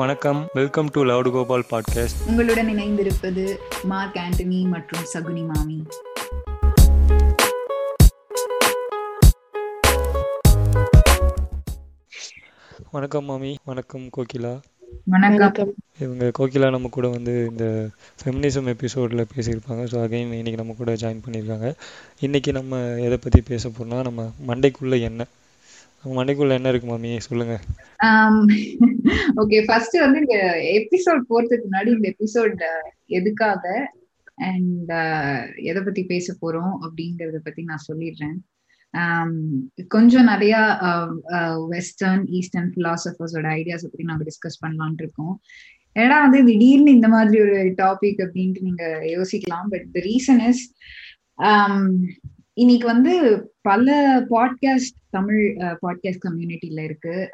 வணக்கம். Welcome to loud Gopal podcast உங்களுடன் இணைந்திருப்பது மார்க் ஆண்டனி மற்றும் சகுனி மாமி. வணக்கம் மாமி. வணக்கம் கோகிலா. வணக்கம். இவங்க கோகிலா நம்ம கூட வந்து இந்த ஃபெமினிசம் எபிசோடில் பேசியிருப்பாங்க. ஸோ அகைன் இன்னைக்கு நம்ம கூட ஜாயின் பண்ணியிருக்காங்க. இன்னைக்கு நம்ம எதை பற்றி பேச போறோம்னா நம்ம மண்டைக்குள்ள என்ன மண்டைக்குள்ள என்ன இருக்கு மாமி? சொல்லுங்க. ஓகே ஃபர்ஸ்ட் வந்து இந்த எபிசோட் போறதுக்கு முன்னாடி இந்த எபிசோட் எதுக்காக அண்ட் எதை பத்தி பேச போறோம் அப்படிங்கறத பத்தி நான் சொல்லிடுறேன். கொஞ்சம் நிறைய வெஸ்டர்ன் ஈஸ்டர்ன் பிலாசபர்ஸோட ஐடியாஸ் பத்தி நாங்க டிஸ்கஸ் பண்ணலாம்னு இருக்கோம். ஏன்னா வந்து திடீர்னு இந்த மாதிரி ஒரு டாபிக் அப்படின்ட்டு நீங்க யோசிக்கலாம் பட் த ரீசன் இஸ் இன்னைக்கு வந்து பல பாட்காஸ்ட் தமிழ் பாட்காஸ்ட் கம்யூனிட்டியில இருக்கு.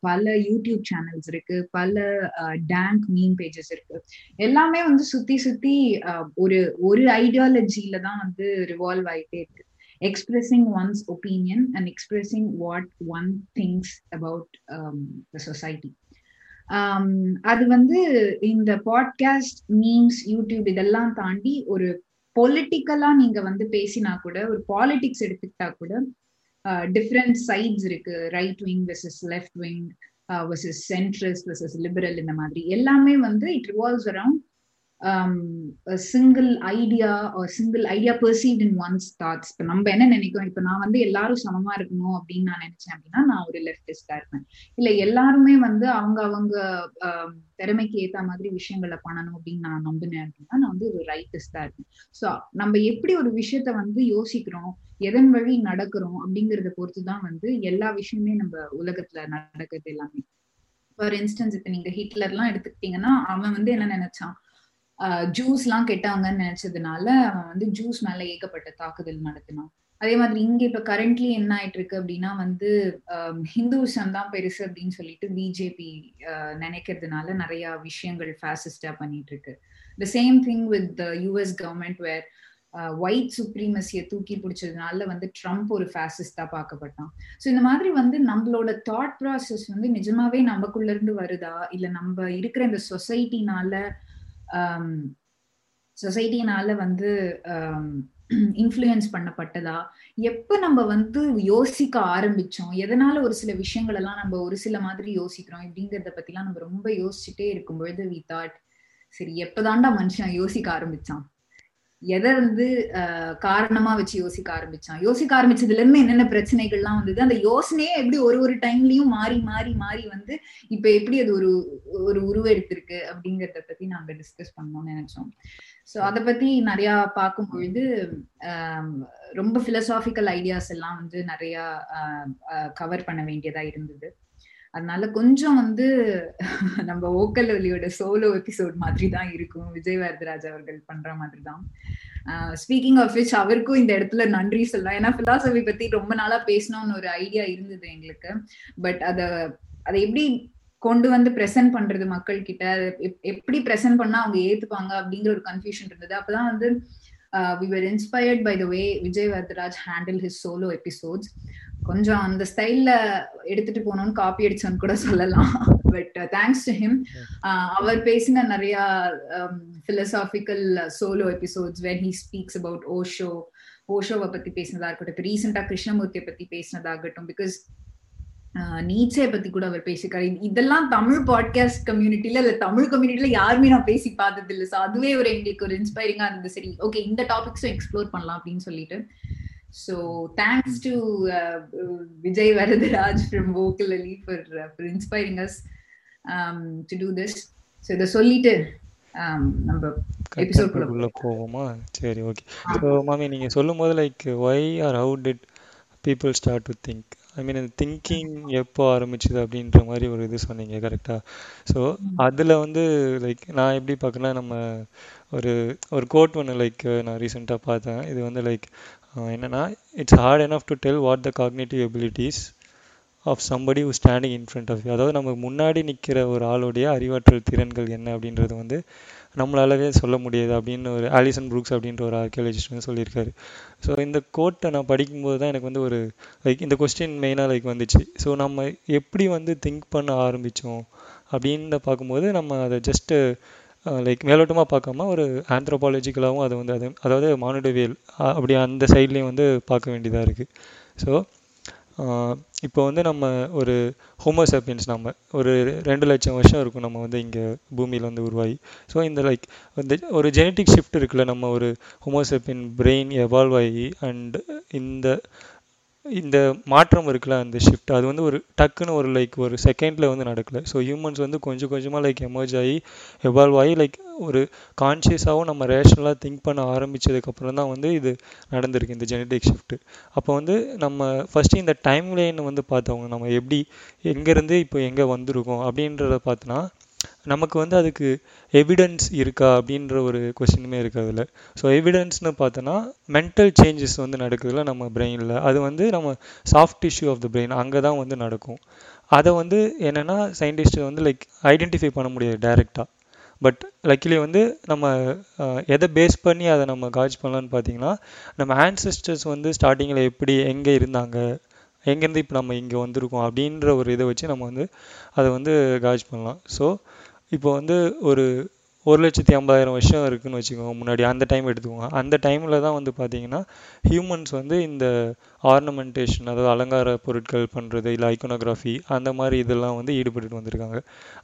பல யூடியூப் சேனல்ஸ் இருக்கு. பல டேங்க் மீன் பேஜஸ் இருக்கு. எல்லாமே வந்து சுத்தி சுத்தி ஒரு ஒரு ஐடியாலஜில தான் வந்து ரிவால்வ் ஆயிட்டே இருக்கு. Expressing one's opinion and expressing what one thinks about um, the um, அது வந்து இந்த பாட்காஸ்ட் மீம்ஸ் யூடியூப் இதெல்லாம் தாண்டி ஒரு பொலிட்டிக்கலா நீங்க வந்து பேசினா கூட ஒரு பாலிடிக்ஸ் எடுத்துக்கிட்டா கூட டிஃப்ரெண்ட் சைட்ஸ் இருக்கு. Right wing versus left wing versus centrist versus liberal இந்த மாதிரி. எல்லாமே வந்து it revolves around single idea single idea perceived in one's thoughts இப்போ நம்ம என்ன நினைக்கிறோம்? இப்போ நான் வந்து எல்லாரும் சமமா இருக்கணும் அப்படின்னு நான் நினைச்சேன் அப்படின்னா நான் ஒரு லெஃப்டிஸ்டா இருப்பேன். இல்ல எல்லாருமே வந்து அவங்க அவங்க um, திறமைக்கு ஏத்த மாதிரி விஷயங்களை பண்ணணும் அப்படின்னு நான் நம்பினேன் அப்படின்னா நான் வந்து ஒரு ரைட்டிஸ்டா இருப்பேன். ஸோ நம்ம எப்படி ஒரு விஷயத்த வந்து யோசிக்கிறோம்? எதன் வழி நடக்கிறோம்? அப்படிங்கறத பொறுத்து தான் வந்து எல்லா விஷயமே நம்ம உலகத்துல நடக்கிறது எல்லாமே. ஃபார் இன்ஸ்டன்ஸ் இப்ப நீங்க ஹிட்லர் எல்லாம் எடுத்துக்கிட்டீங்கன்னா அவன் வந்து என்ன நினைச்சான்? ஜூஸ் எல்லாம் கெட்டாங்கன்னு நினைச்சதுனால அவன் வந்து ஜூஸ் மேல ஏகப்பட்ட தாக்குதல் நடத்தினான். அதே மாதிரி இங்க இப்ப கரண்ட்லி என்ன ஆயிட்டு இருக்கு அப்படின்னா வந்து ஹிந்துசம் தான் பெருசு அப்படின்னு சொல்லிட்டு பிஜேபி நினைக்கிறதுனால நிறைய விஷயங்கள் ஃபேசிஸ்டா பண்ணிட்டு இருக்கு the same thing with the US government where white சுப்ரீமசிய தூக்கி பிடிச்சதுனால வந்து ட்ரம்ப் ஒரு ஃபேசிஸ்டா பார்க்கப்பட்டான். ஸோ இந்த மாதிரி வந்து நம்மளோட தாட் ப்ராசஸ் வந்து நிஜமாவே நமக்குள்ள இருந்து வருதா? இல்ல நம்ம இருக்கிற இந்த சொசைட்டினால சொசைட்டினால வந்து இன்ஃப்ளூயன்ஸ் பண்ணப்பட்டதா? எப்ப நம்ம வந்து யோசிக்க ஆரம்பிச்சோம்? எதனால ஒரு சில விஷயங்கள் எல்லாம் நம்ம ஒரு சில மாதிரி யோசிக்கிறோம்? இப்படிங்கறத பத்திலாம் நம்ம ரொம்ப யோசிச்சுட்டே இருக்கும்பொழுது வி தாட் சரி எப்பதாண்டா மனுஷன் யோசிக்க ஆரம்பிச்சான்? எதை வந்து காரணமா வச்சு யோசிக்க ஆரம்பிச்சான்? யோசிக்க ஆரம்பிச்சதுல இருந்து என்னென்ன பிரச்சனைகள்லாம் வந்தது? அந்த யோசனையே எப்படி ஒரு ஒரு டைம்லயும் மாறி மாறி மாறி வந்து இப்ப எப்படி அது ஒரு ஒரு உருவெடுத்திருக்கு அப்படிங்கறத பத்தி நாங்க டிஸ்கஸ் பண்ணோம்னு நினைச்சோம். ஸோ அதை பத்தி நிறைய பார்க்கும் பொழுது ரொம்ப பிலசாபிக்கல் ஐடியாஸ் எல்லாம் வந்து நிறைய கவர் பண்ண வேண்டியதா இருந்தது. அதனால கொஞ்சம் வந்து நம்ம ஓக்கல் ஒலியோட சோலோ எபிசோட் மாதிரி தான் இருக்கும். விஜய் வரதராஜ் அவர்கள் பண்ற மாதிரி தான். ஸ்பீக்கிங் ஆஃப் விச் அவருக்கும் இந்த இடத்துல நன்றி சொல்லலாம். ஏன்னா பிலாசபி பத்தி ரொம்ப நாளா பேசணும்னு ஒரு ஐடியா இருந்தது எங்களுக்கு. பட் அத அதை எப்படி கொண்டு வந்து ப்ரெசென்ட் பண்றது மக்கள் கிட்ட எப்படி ப்ரெசென்ட் பண்ணா அவங்க ஏத்துப்பாங்க? அப்படிங்கிற ஒரு கன்ஃபியூஷன் இருந்தது. அப்பதான் வந்து we were inspired by the way Vijay Varadaraj handle his solo episodes கொஞ்சம் அந்த ஸ்டைல்ல எடுத்துட்டு போனோம்னு காப்பி அடிச்சோன்னு கூட சொல்லலாம். பட் தேங்க்ஸ் டு ஹிம் அவர் பேசின நிறைய philosophical solo episodes when he speaks about Osho ஓஷோவை பத்தி பேசினதா இருக்கட்டும். இப்போ ரீசெண்டா கிருஷ்ணமூர்த்தியை பத்தி பேசினதாகட்டும். பிகாஸ் நீச்சே பத்தி கூட அவர் பேசியிருக்காரு. இதெல்லாம் தமிழ் பாட்காஸ்ட் கம்யூனிட்டில இல்ல தமிழ் கம்யூனிட்டில யாருமே நான் பேசி பார்த்தது இல்லை ஸோ அதுவே ஒரு எங்களுக்கு ஒரு இன்ஸ்பைரிங்கா இருந்தது. சரி ஓகே இந்த டாபிக்ஸும் எக்ஸ்ப்ளோர் பண்ணலாம் அப்படின்னு சொல்லிட்டு. So thanks to uh, Vijay Varadaraj from Vocally for, uh, for inspiring us um, to do this. So இதை சொல்லிட்டு நம்ம உள்ள போவோமா? சரி ஓகே ஸோ மாமி நீங்கள் சொல்லும் போது like why are how did people start to think I mean thinking எப்போ ஆரம்பிச்சுது அப்படின்ற மாதிரி ஒரு இது சொன்னீங்க கரெக்டாக ஸோ அதில் வந்து லைக் நான் எப்படி பார்க்கறேன்னா நம்ம ஒரு ஒரு கோட் ஒன்று லைக் நான் ரீசெண்டாக பார்த்தேன். இது வந்து லைக் என்னென்னா it's hard enough to tell what the cognitive abilities of somebody who standing in front of you அதாவது நமக்கு முன்னாடி நிற்கிற ஒரு ஆளுடைய அறிவாற்றல் திறன்கள் என்ன அப்படின்றது வந்து நம்மளாலவே சொல்ல முடியாது அப்படின்னு ஒரு ஆலிசன் ப்ரூக்ஸ் அப்படின்ற ஒரு ஆர்கியாலஜிஸ்ட் வந்து சொல்லியிருக்காரு. ஸோ இந்த கோட்டை நான் படிக்கும்போது தான் எனக்கு வந்து ஒரு லைக் இந்த கொஸ்டின் மெயினாக லைக் வந்துச்சு. ஸோ நம்ம எப்படி வந்து திங்க் பண்ண ஆரம்பித்தோம் அப்படின்னு பார்க்கும்போது நம்ம அதை ஜஸ்ட்டு லைக் மேலோட்டமாக பார்க்காம ஒரு ஆந்த்ரோபாலஜிக்கலாகவும் அது வந்து அது அதாவது மானுடவியல் அப்படி அந்த சைட்லேயும் வந்து பார்க்க வேண்டியதாக இருக்குது ஸோ இப்போ வந்து நம்ம ஒரு ஹோமோசாப்பியன்ஸ் நம்ம ஒரு ரெண்டு லட்சம் வருஷம் இருக்கும் நம்ம வந்து இங்கே பூமியில் வந்து உருவாகி. ஸோ இந்த லைக் இந்த ஒரு ஜெனட்டிக் ஷிஃப்ட் இருக்குல்ல நம்ம ஒரு ஹோமோசாப்பியன் பிரெயின் எவால்வ் ஆகி அண்ட் இந்த இந்த மாற்றம் இருக்குல்ல அந்த ஷிஃப்ட் அது வந்து ஒரு டக்குன்னு ஒரு லைக் ஒரு செகண்டில் வந்து நடக்கல. ஸோ ஹியூமன்ஸ் வந்து கொஞ்சம் கொஞ்சமாக லைக் எமர்ஜ் ஆகி எவால்வ் ஆகி லைக் ஒரு கான்ஷியஸாகவும் நம்ம ரேஷனலாக திங்க் பண்ண ஆரம்பிச்சதுக்கப்புறம் தான் வந்து இது நடந்திருக்கு இந்த ஜெனடிக் ஷிஃப்ட்டு அப்போ வந்து நம்ம ஃபஸ்ட்டு இந்த டைம் லைன் வந்து பார்த்தவங்க நம்ம எப்படி எங்கேருந்து இப்போ எங்கே வந்திருக்கோம் அப்படின்றத பார்த்தோன்னா நமக்கு வந்து அதுக்கு எவிடன்ஸ் இருக்கா அப்படின்ற ஒரு கொஸ்டினுமே இருக்குது அதில் ஸோ எவிடன்ஸ்னு பார்த்தோன்னா மென்டல் சேஞ்சஸ் வந்து நடக்குதுல நம்ம பிரெயினில் அது வந்து நம்ம soft tissue of the brain அங்கே தான் வந்து நடக்கும். அதை வந்து என்னென்னா சயின்டிஸ்ட் வந்து லைக் ஐடென்டிஃபை பண்ண முடியாது டைரெக்டாக பட் லக்கிலி வந்து நம்ம எதை பேஸ் பண்ணி அதை நம்ம காட்ச் பண்ணலான்னு பார்த்தீங்கன்னா நம்ம ஆன்செஸ்டர்ஸ் வந்து ஸ்டார்டிங்கில் எப்படி எங்கே இருந்தாங்க எங்கேருந்து இப்போ நம்ம இங்கே வந்திருக்கோம் அப்படின்ற ஒரு இதை வச்சு நம்ம வந்து அதை வந்து காஜ் பண்ணலாம். ஸோ இப்போ வந்து ஒரு ஒரு லட்சத்தி ஐம்பதாயிரம் வருஷம் இருக்குன்னு வச்சுக்கோங்க முன்னாடி அந்த டைம் எடுத்துக்கோங்க. அந்த டைமில் தான் வந்து பார்த்தீங்கன்னா ஹியூமன்ஸ் வந்து இந்த ஆர்னமெண்டேஷன் அதாவது அலங்கார பொருட்கள் பண்ணுறது இல்லை ஐக்கோனோகிராஃபி அந்த மாதிரி இதெல்லாம் வந்து ஈடுபட்டுட்டு வந்திருக்காங்க.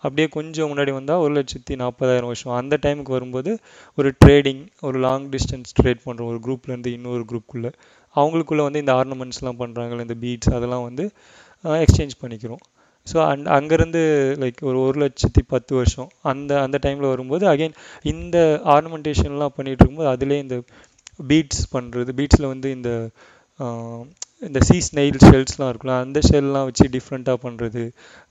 அப்படியே கொஞ்சம் முன்னாடி வந்தால் ஒரு லட்சத்தி நாற்பதாயிரம் வருஷம். அந்த டைமுக்கு வரும்போது ஒரு ட்ரேடிங் ஒரு லாங் டிஸ்டன்ஸ் ட்ரேட் பண்ணுற ஒரு குரூப்லேருந்து இன்னொரு குரூப்புக்குள்ளே அவங்களுக்குள்ளே வந்து இந்த ஆர்னமெண்ட்ஸ்லாம் பண்ணுறாங்கல்ல இந்த பீட்ஸ் அதெல்லாம் வந்து எக்ஸ்சேஞ்ச் பண்ணிக்கிறோம். ஸோ அந் அங்கேருந்து லைக் ஒரு ஒரு லட்சத்தி பத்து வருஷம் அந்த அந்த டைமில் வரும்போது அகைன் இந்த ஆர்னமெண்டேஷன்லாம் பண்ணிகிட்டு இருக்கும்போது அதிலே இந்த பீட்ஸ் பண்ணுறது பீட்ஸில் வந்து இந்த இந்த சீ ஸ்னெயில் ஷெல்ஸ்லாம் இருக்குல்ல அந்த ஷெல்லாம் வச்சு டிஃப்ரெண்ட்டாக பண்ணுறது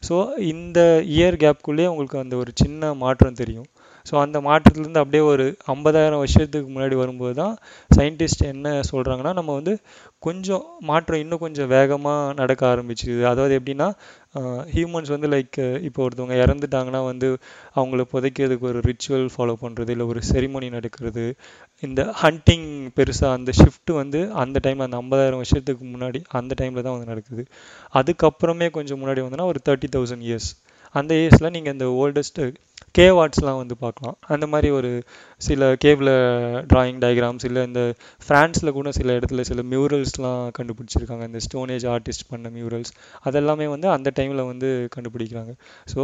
ஸோ இந்த இயர் கேப்குள்ளேயே உங்களுக்கு அந்த ஒரு சின்ன மாற்றம் தெரியும். ஸோ அந்த மாற்றத்துலேருந்து அப்படியே ஒரு ஐம்பதாயிரம் வருஷத்துக்கு முன்னாடி வரும்போது தான் சயின்டிஸ்ட் என்ன சொல்கிறாங்கன்னா நம்ம வந்து கொஞ்சம் மாற்றம் இன்னும் கொஞ்சம் வேகமாக நடக்க ஆரம்பிச்சிது. அதாவது எப்படின்னா ஹியூமன்ஸ் வந்து லைக் இப்போ ஒருத்தவங்க இறந்துட்டாங்கன்னா வந்து அவங்கள புதைக்கிறதுக்கு ஒரு ரிச்சுவல் ஃபாலோ பண்ணுறது இல்லை ஒரு செரிமனி நடக்கிறது. இந்த ஹண்டிங் பெருசாக அந்த ஷிஃப்ட்டு வந்து அந்த டைமில் அந்த ஐம்பதாயிரம் வருஷத்துக்கு முன்னாடி அந்த டைமில் தான் வந்து நடக்குது. அதுக்கப்புறமே கொஞ்சம் முன்னாடி வந்தோன்னா ஒரு தேர்ட்டி தௌசண்ட் இயர்ஸ் அந்த இயர்ஸில் நீங்கள் இந்த ஓல்டஸ்ட்டு கேவ் ஆர்ட்ஸ்லாம் வந்து பார்க்கலாம். அந்த மாதிரி ஒரு சில கேவில் டிராயிங் டயக்ராம்ஸ் இல்லை இந்த ஃப்ரான்ஸில் கூட சில இடத்துல சில மியூரல்ஸ்லாம் கண்டுபிடிச்சிருக்காங்க. இந்த ஸ்டோனேஜ் ஆர்டிஸ்ட் பண்ண மியூரல்ஸ் அதெல்லாமே வந்து அந்த டைமில் வந்து கண்டுபிடிக்கிறாங்க. ஸோ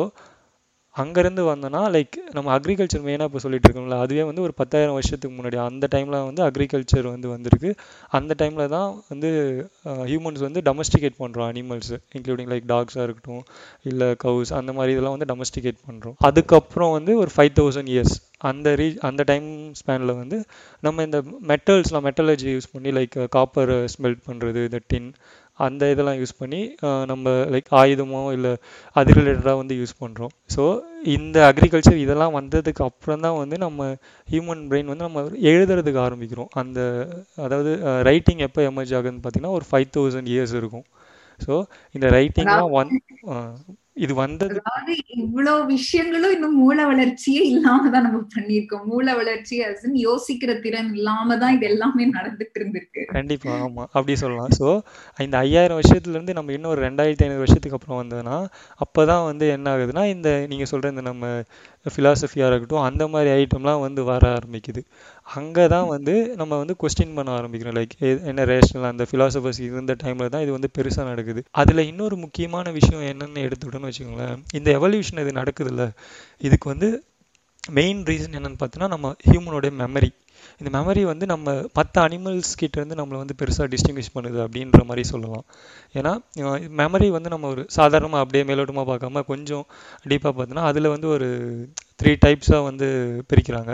அங்கேருந்து வந்தோன்னா லைக் நம்ம அக்ரிகல்ச்சர் மெயினாக இப்போ சொல்லிட்டு இருக்கோம்ல அதுவே வந்து ஒரு பத்தாயிரம் வருஷத்துக்கு முன்னாடி அந்த டைமில் வந்து அக்ரிகல்ச்சர் வந்து வந்திருக்கு. அந்த டைமில் தான் வந்து ஹியூமன்ஸ் வந்து டொமஸ்டிகேட் பண்ணுறோம் அனிமல்ஸ் இன்க்ளூடிங் லைக் டாக்ஸாக இருக்கட்டும் இல்லை கவுஸ் அந்த மாதிரி இதெல்லாம் வந்து டொமஸ்டிகேட் பண்ணுறோம் அதுக்கப்புறம் வந்து ஒரு ஃபைவ் தௌசண்ட் இயர்ஸ் அந்த ரீ அந்த டைம் ஸ்பேனில் வந்து நம்ம இந்த மெட்டல்ஸ்லாம் மெட்டலஜி யூஸ் பண்ணி லைக் காப்பர் ஸ்மெல்ட் பண்ணுறது இந்த டின் அந்த இதெல்லாம் யூஸ் பண்ணி நம்ம லைக் ஆயுதமோ இல்லை அது ரிலேட்டடாக வந்து யூஸ் பண்ணுறோம் ஸோ இந்த அக்ரிகல்ச்சர் இதெல்லாம் வந்ததுக்கு அப்புறம் தான் வந்து நம்ம ஹியூமன் பிரெயின் வந்து நம்ம எழுதுறதுக்கு ஆரம்பிக்கிறோம். அந்த அதாவது ரைட்டிங் எப்போ எமர்ஜ் ஆகுதுன்னு பார்த்தீங்கன்னா ஒரு ஃபைவ் தௌசண்ட் இயர்ஸ் இருக்கும். ஸோ இந்த ரைட்டிங்லாம் ஒன் இது வந்தது இவ்வளவு விஷயங்களும் இன்னும் மூல வளர்ச்சியே இல்லாம தான் நம்ம பண்ணியிருக்கோம். மூல வளர்ச்சி யோசிக்கிற திறன் இல்லாம தான் இது எல்லாமே நடந்துட்டு இருந்திருக்கு. கண்டிப்பா ஆமா. அப்படி சொல்லலாம். ஸோ இந்த ஐயாயிரம் வருஷத்துல இருந்து நம்ம இன்னும் ஒரு ரெண்டாயிரத்தி ஐநூறு வருஷத்துக்கு அப்புறம் வந்ததுன்னா அப்பதான் வந்து என்ன ஆகுதுன்னா இந்த நீங்க சொல்ற இந்த நம்ம ஃபிலாசபியாக இருக்கட்டும் அந்த மாதிரி ஐட்டம்லாம் வந்து வர ஆரம்பிக்குது. அங்கே தான் வந்து நம்ம வந்து கொஸ்டின் பண்ண ஆரம்பிக்கிறோம். லைக் என்ன ரேஷனல் அந்த ஃபிலாசபர்ஸ் இருந்த டைமில் தான் இது வந்து பெருசாக நடக்குது. அதில் இன்னொரு முக்கியமான விஷயம் என்னென்னு எடுத்துக்கிட்டோன்னு வச்சுக்கோங்களேன். இந்த எவல்யூஷன் இது நடக்குதுல்ல. இதுக்கு வந்து மெயின் ரீசன் என்னன்னு பார்த்தோன்னா நம்ம ஹியூமனோடைய மெமரி இந்த மெமரி வந்து நம்ம மற்ற அனிமல்ஸ் கிட்டேருந்து நம்மளை வந்து பெருசாக டிஸ்டிங்விஷ் பண்ணுது அப்படின்ற மாதிரி சொல்லலாம். ஏன்னா மெமரி வந்து நம்ம ஒரு சாதாரணமாக அப்படியே மேலோட்டமாக பார்க்காம கொஞ்சம் டீப்பாக பார்த்தோன்னா அதில் வந்து ஒரு த்ரீ டைப்ஸாக வந்து பிரிக்கிறாங்க.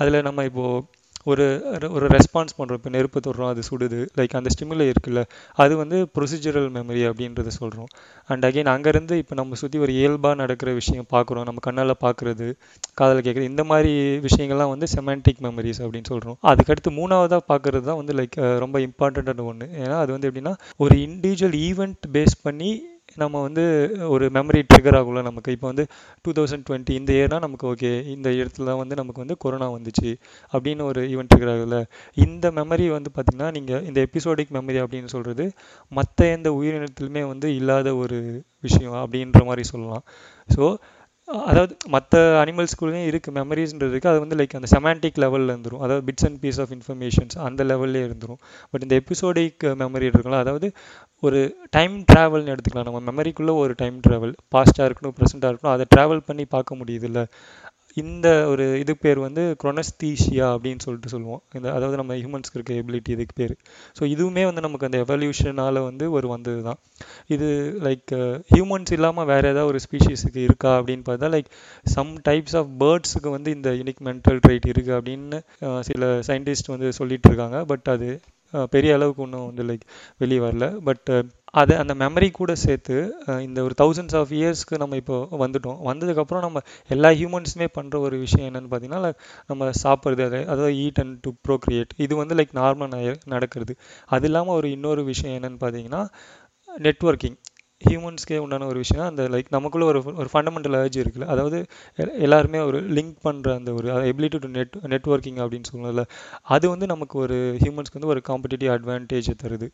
அதில் நம்ம இப்போது ஒரு ஒரு ரெஸ்பான்ஸ் பண்ணுறோம் இப்போ நெருப்பு தொடுறோம் அது சுடுது. லைக் அந்த ஸ்டிமுலை இருக்குல்ல அது வந்து ப்ரொசீஜரல் மெமரி அப்படின்றத சொல்கிறோம் அண்ட் அகைன் அங்கேருந்து இப்போ நம்ம சுற்றி ஒரு இயல்பாக நடக்கிற விஷயம் பார்க்குறோம் நம்ம கண்ணால் பார்க்குறது காதில் கேட்குறது இந்த மாதிரி விஷயங்கள்லாம் வந்து செமான்டிக் மெமரிஸ் அப்படின்னு சொல்கிறோம் அதுக்கடுத்து மூணாவதாக பார்க்குறது தான் வந்து லைக் ரொம்ப இம்பார்ட்டண்ட்டான ஒன்று ஏன்னா அது வந்து எப்படின்னா ஒரு இண்டிவிஜுவல் ஈவெண்ட் பேஸ் பண்ணி நம்ம வந்து ஒரு மெமரி ட்ரிகர் ஆகும்ல நமக்கு. இப்போ வந்து டூ தௌசண்ட் டுவெண்ட்டி இந்த இயர்னால் நமக்கு ஓகே இந்த இடத்துல வந்து நமக்கு வந்து கொரோனா வந்துச்சு அப்படின்னு ஒரு ஈவெண்ட் ட்ரிகர் ஆகுதுல்ல இந்த மெமரி வந்து பார்த்திங்கன்னா நீங்கள் இந்த எபிசோடிக் மெமரி அப்படின்னு சொல்கிறது மற்ற எந்த உயிரினத்திலுமே வந்து இல்லாத ஒரு விஷயம் அப்படின்ற மாதிரி சொல்லலாம். ஸோ அதாவது மற்ற அனிமல்ஸ்குள்ளேயும் இருக்குது மெமரிஸ்ன்றது இருக்குது அது வந்து லைக் அந்த செமான்டிக் லெவலில் இருந்துரும். அதாவது bits and pieces of informations அந்த லெவல்லே இருந்துரும். பட் இந்த எபிசோடிக் மெமரி இருக்குல்ல அதாவது ஒரு டைம் ட்ராவல்னு எடுத்துக்கலாம். நம்ம மெமரிக்குள்ளே ஒரு டைம் ட்ராவல் பாஸ்ட்டாக இருக்கணும் ப்ரெசென்ட்டாக இருக்கணும் அதை ட்ராவல் பண்ணி பார்க்க முடியுதுல்ல. இந்த ஒரு இது பேர் வந்து குரோனஸ்தீஷியா அப்படின்னு சொல்லிட்டு சொல்லுவோம். இந்த அதாவது நம்ம ஹியூமன்ஸ்க்கு இருக்க எபிலிட்டி இதுக்கு பேர். ஸோ இதுவுமே வந்து நமக்கு அந்த எவல்யூஷனால் வந்து ஒரு வந்தது தான் இது லைக் ஹியூமன்ஸ் இல்லாமல் வேறு ஏதாவது ஒரு ஸ்பீஷீஸுக்கு இருக்கா அப்படின்னு பார்த்தா லைக் சம் டைப்ஸ் ஆஃப் பேர்ட்ஸுக்கு வந்து இந்த யூனிக் மென்டல் ட்ரைட் இருக்குது அப்படின்னு சில சயின்டிஸ்ட் வந்து சொல்லிட்டு இருக்காங்க. பட் அது பெரிய அளவுக்கு ஒன்றும் வந்து லைக் வெளியே வரல. பட் அதை அந்த மெமரி கூட சேர்த்து இந்த ஒரு தௌசண்ட்ஸ் ஆஃப் இயர்ஸ்க்கு நம்ம இப்போ வந்துட்டோம். வந்ததுக்கப்புறம் நம்ம எல்லா ஹியூமன்ஸுமே பண்ணுற ஒரு விஷயம் என்னென்னு பார்த்தீங்கன்னா நம்ம சாப்பிட்றது அதை அதாவது ஈட் அண்ட் டு ப்ரோக்ரியேட் இது வந்து லைக் நார்மலாக நடக்கிறது. அது இல்லாமல் ஒரு இன்னொரு விஷயம் என்னென்னு பார்த்தீங்கன்னா நெட்ஒர்க்கிங் ஹியூமன்ஸ்க்கே உண்டான ஒரு விஷயம். அந்த லைக் நமக்குள்ளே ஒரு ஒரு ஃபண்டமெண்டல் ஏர்ஜ் இருக்குல்ல. அதாவது எல்லாருமே ஒரு லிங்க் பண்ணுற அந்த ஒரு எபிலிட்டி டு நெட் நெட்ஒர்க்கிங் அப்படின்னு சொல்லல அது வந்து நமக்கு ஒரு ஹியூமன்ஸ்க்கு வந்து ஒரு காம்படிட்டிவ் அட்வான்டேஜ் தருது.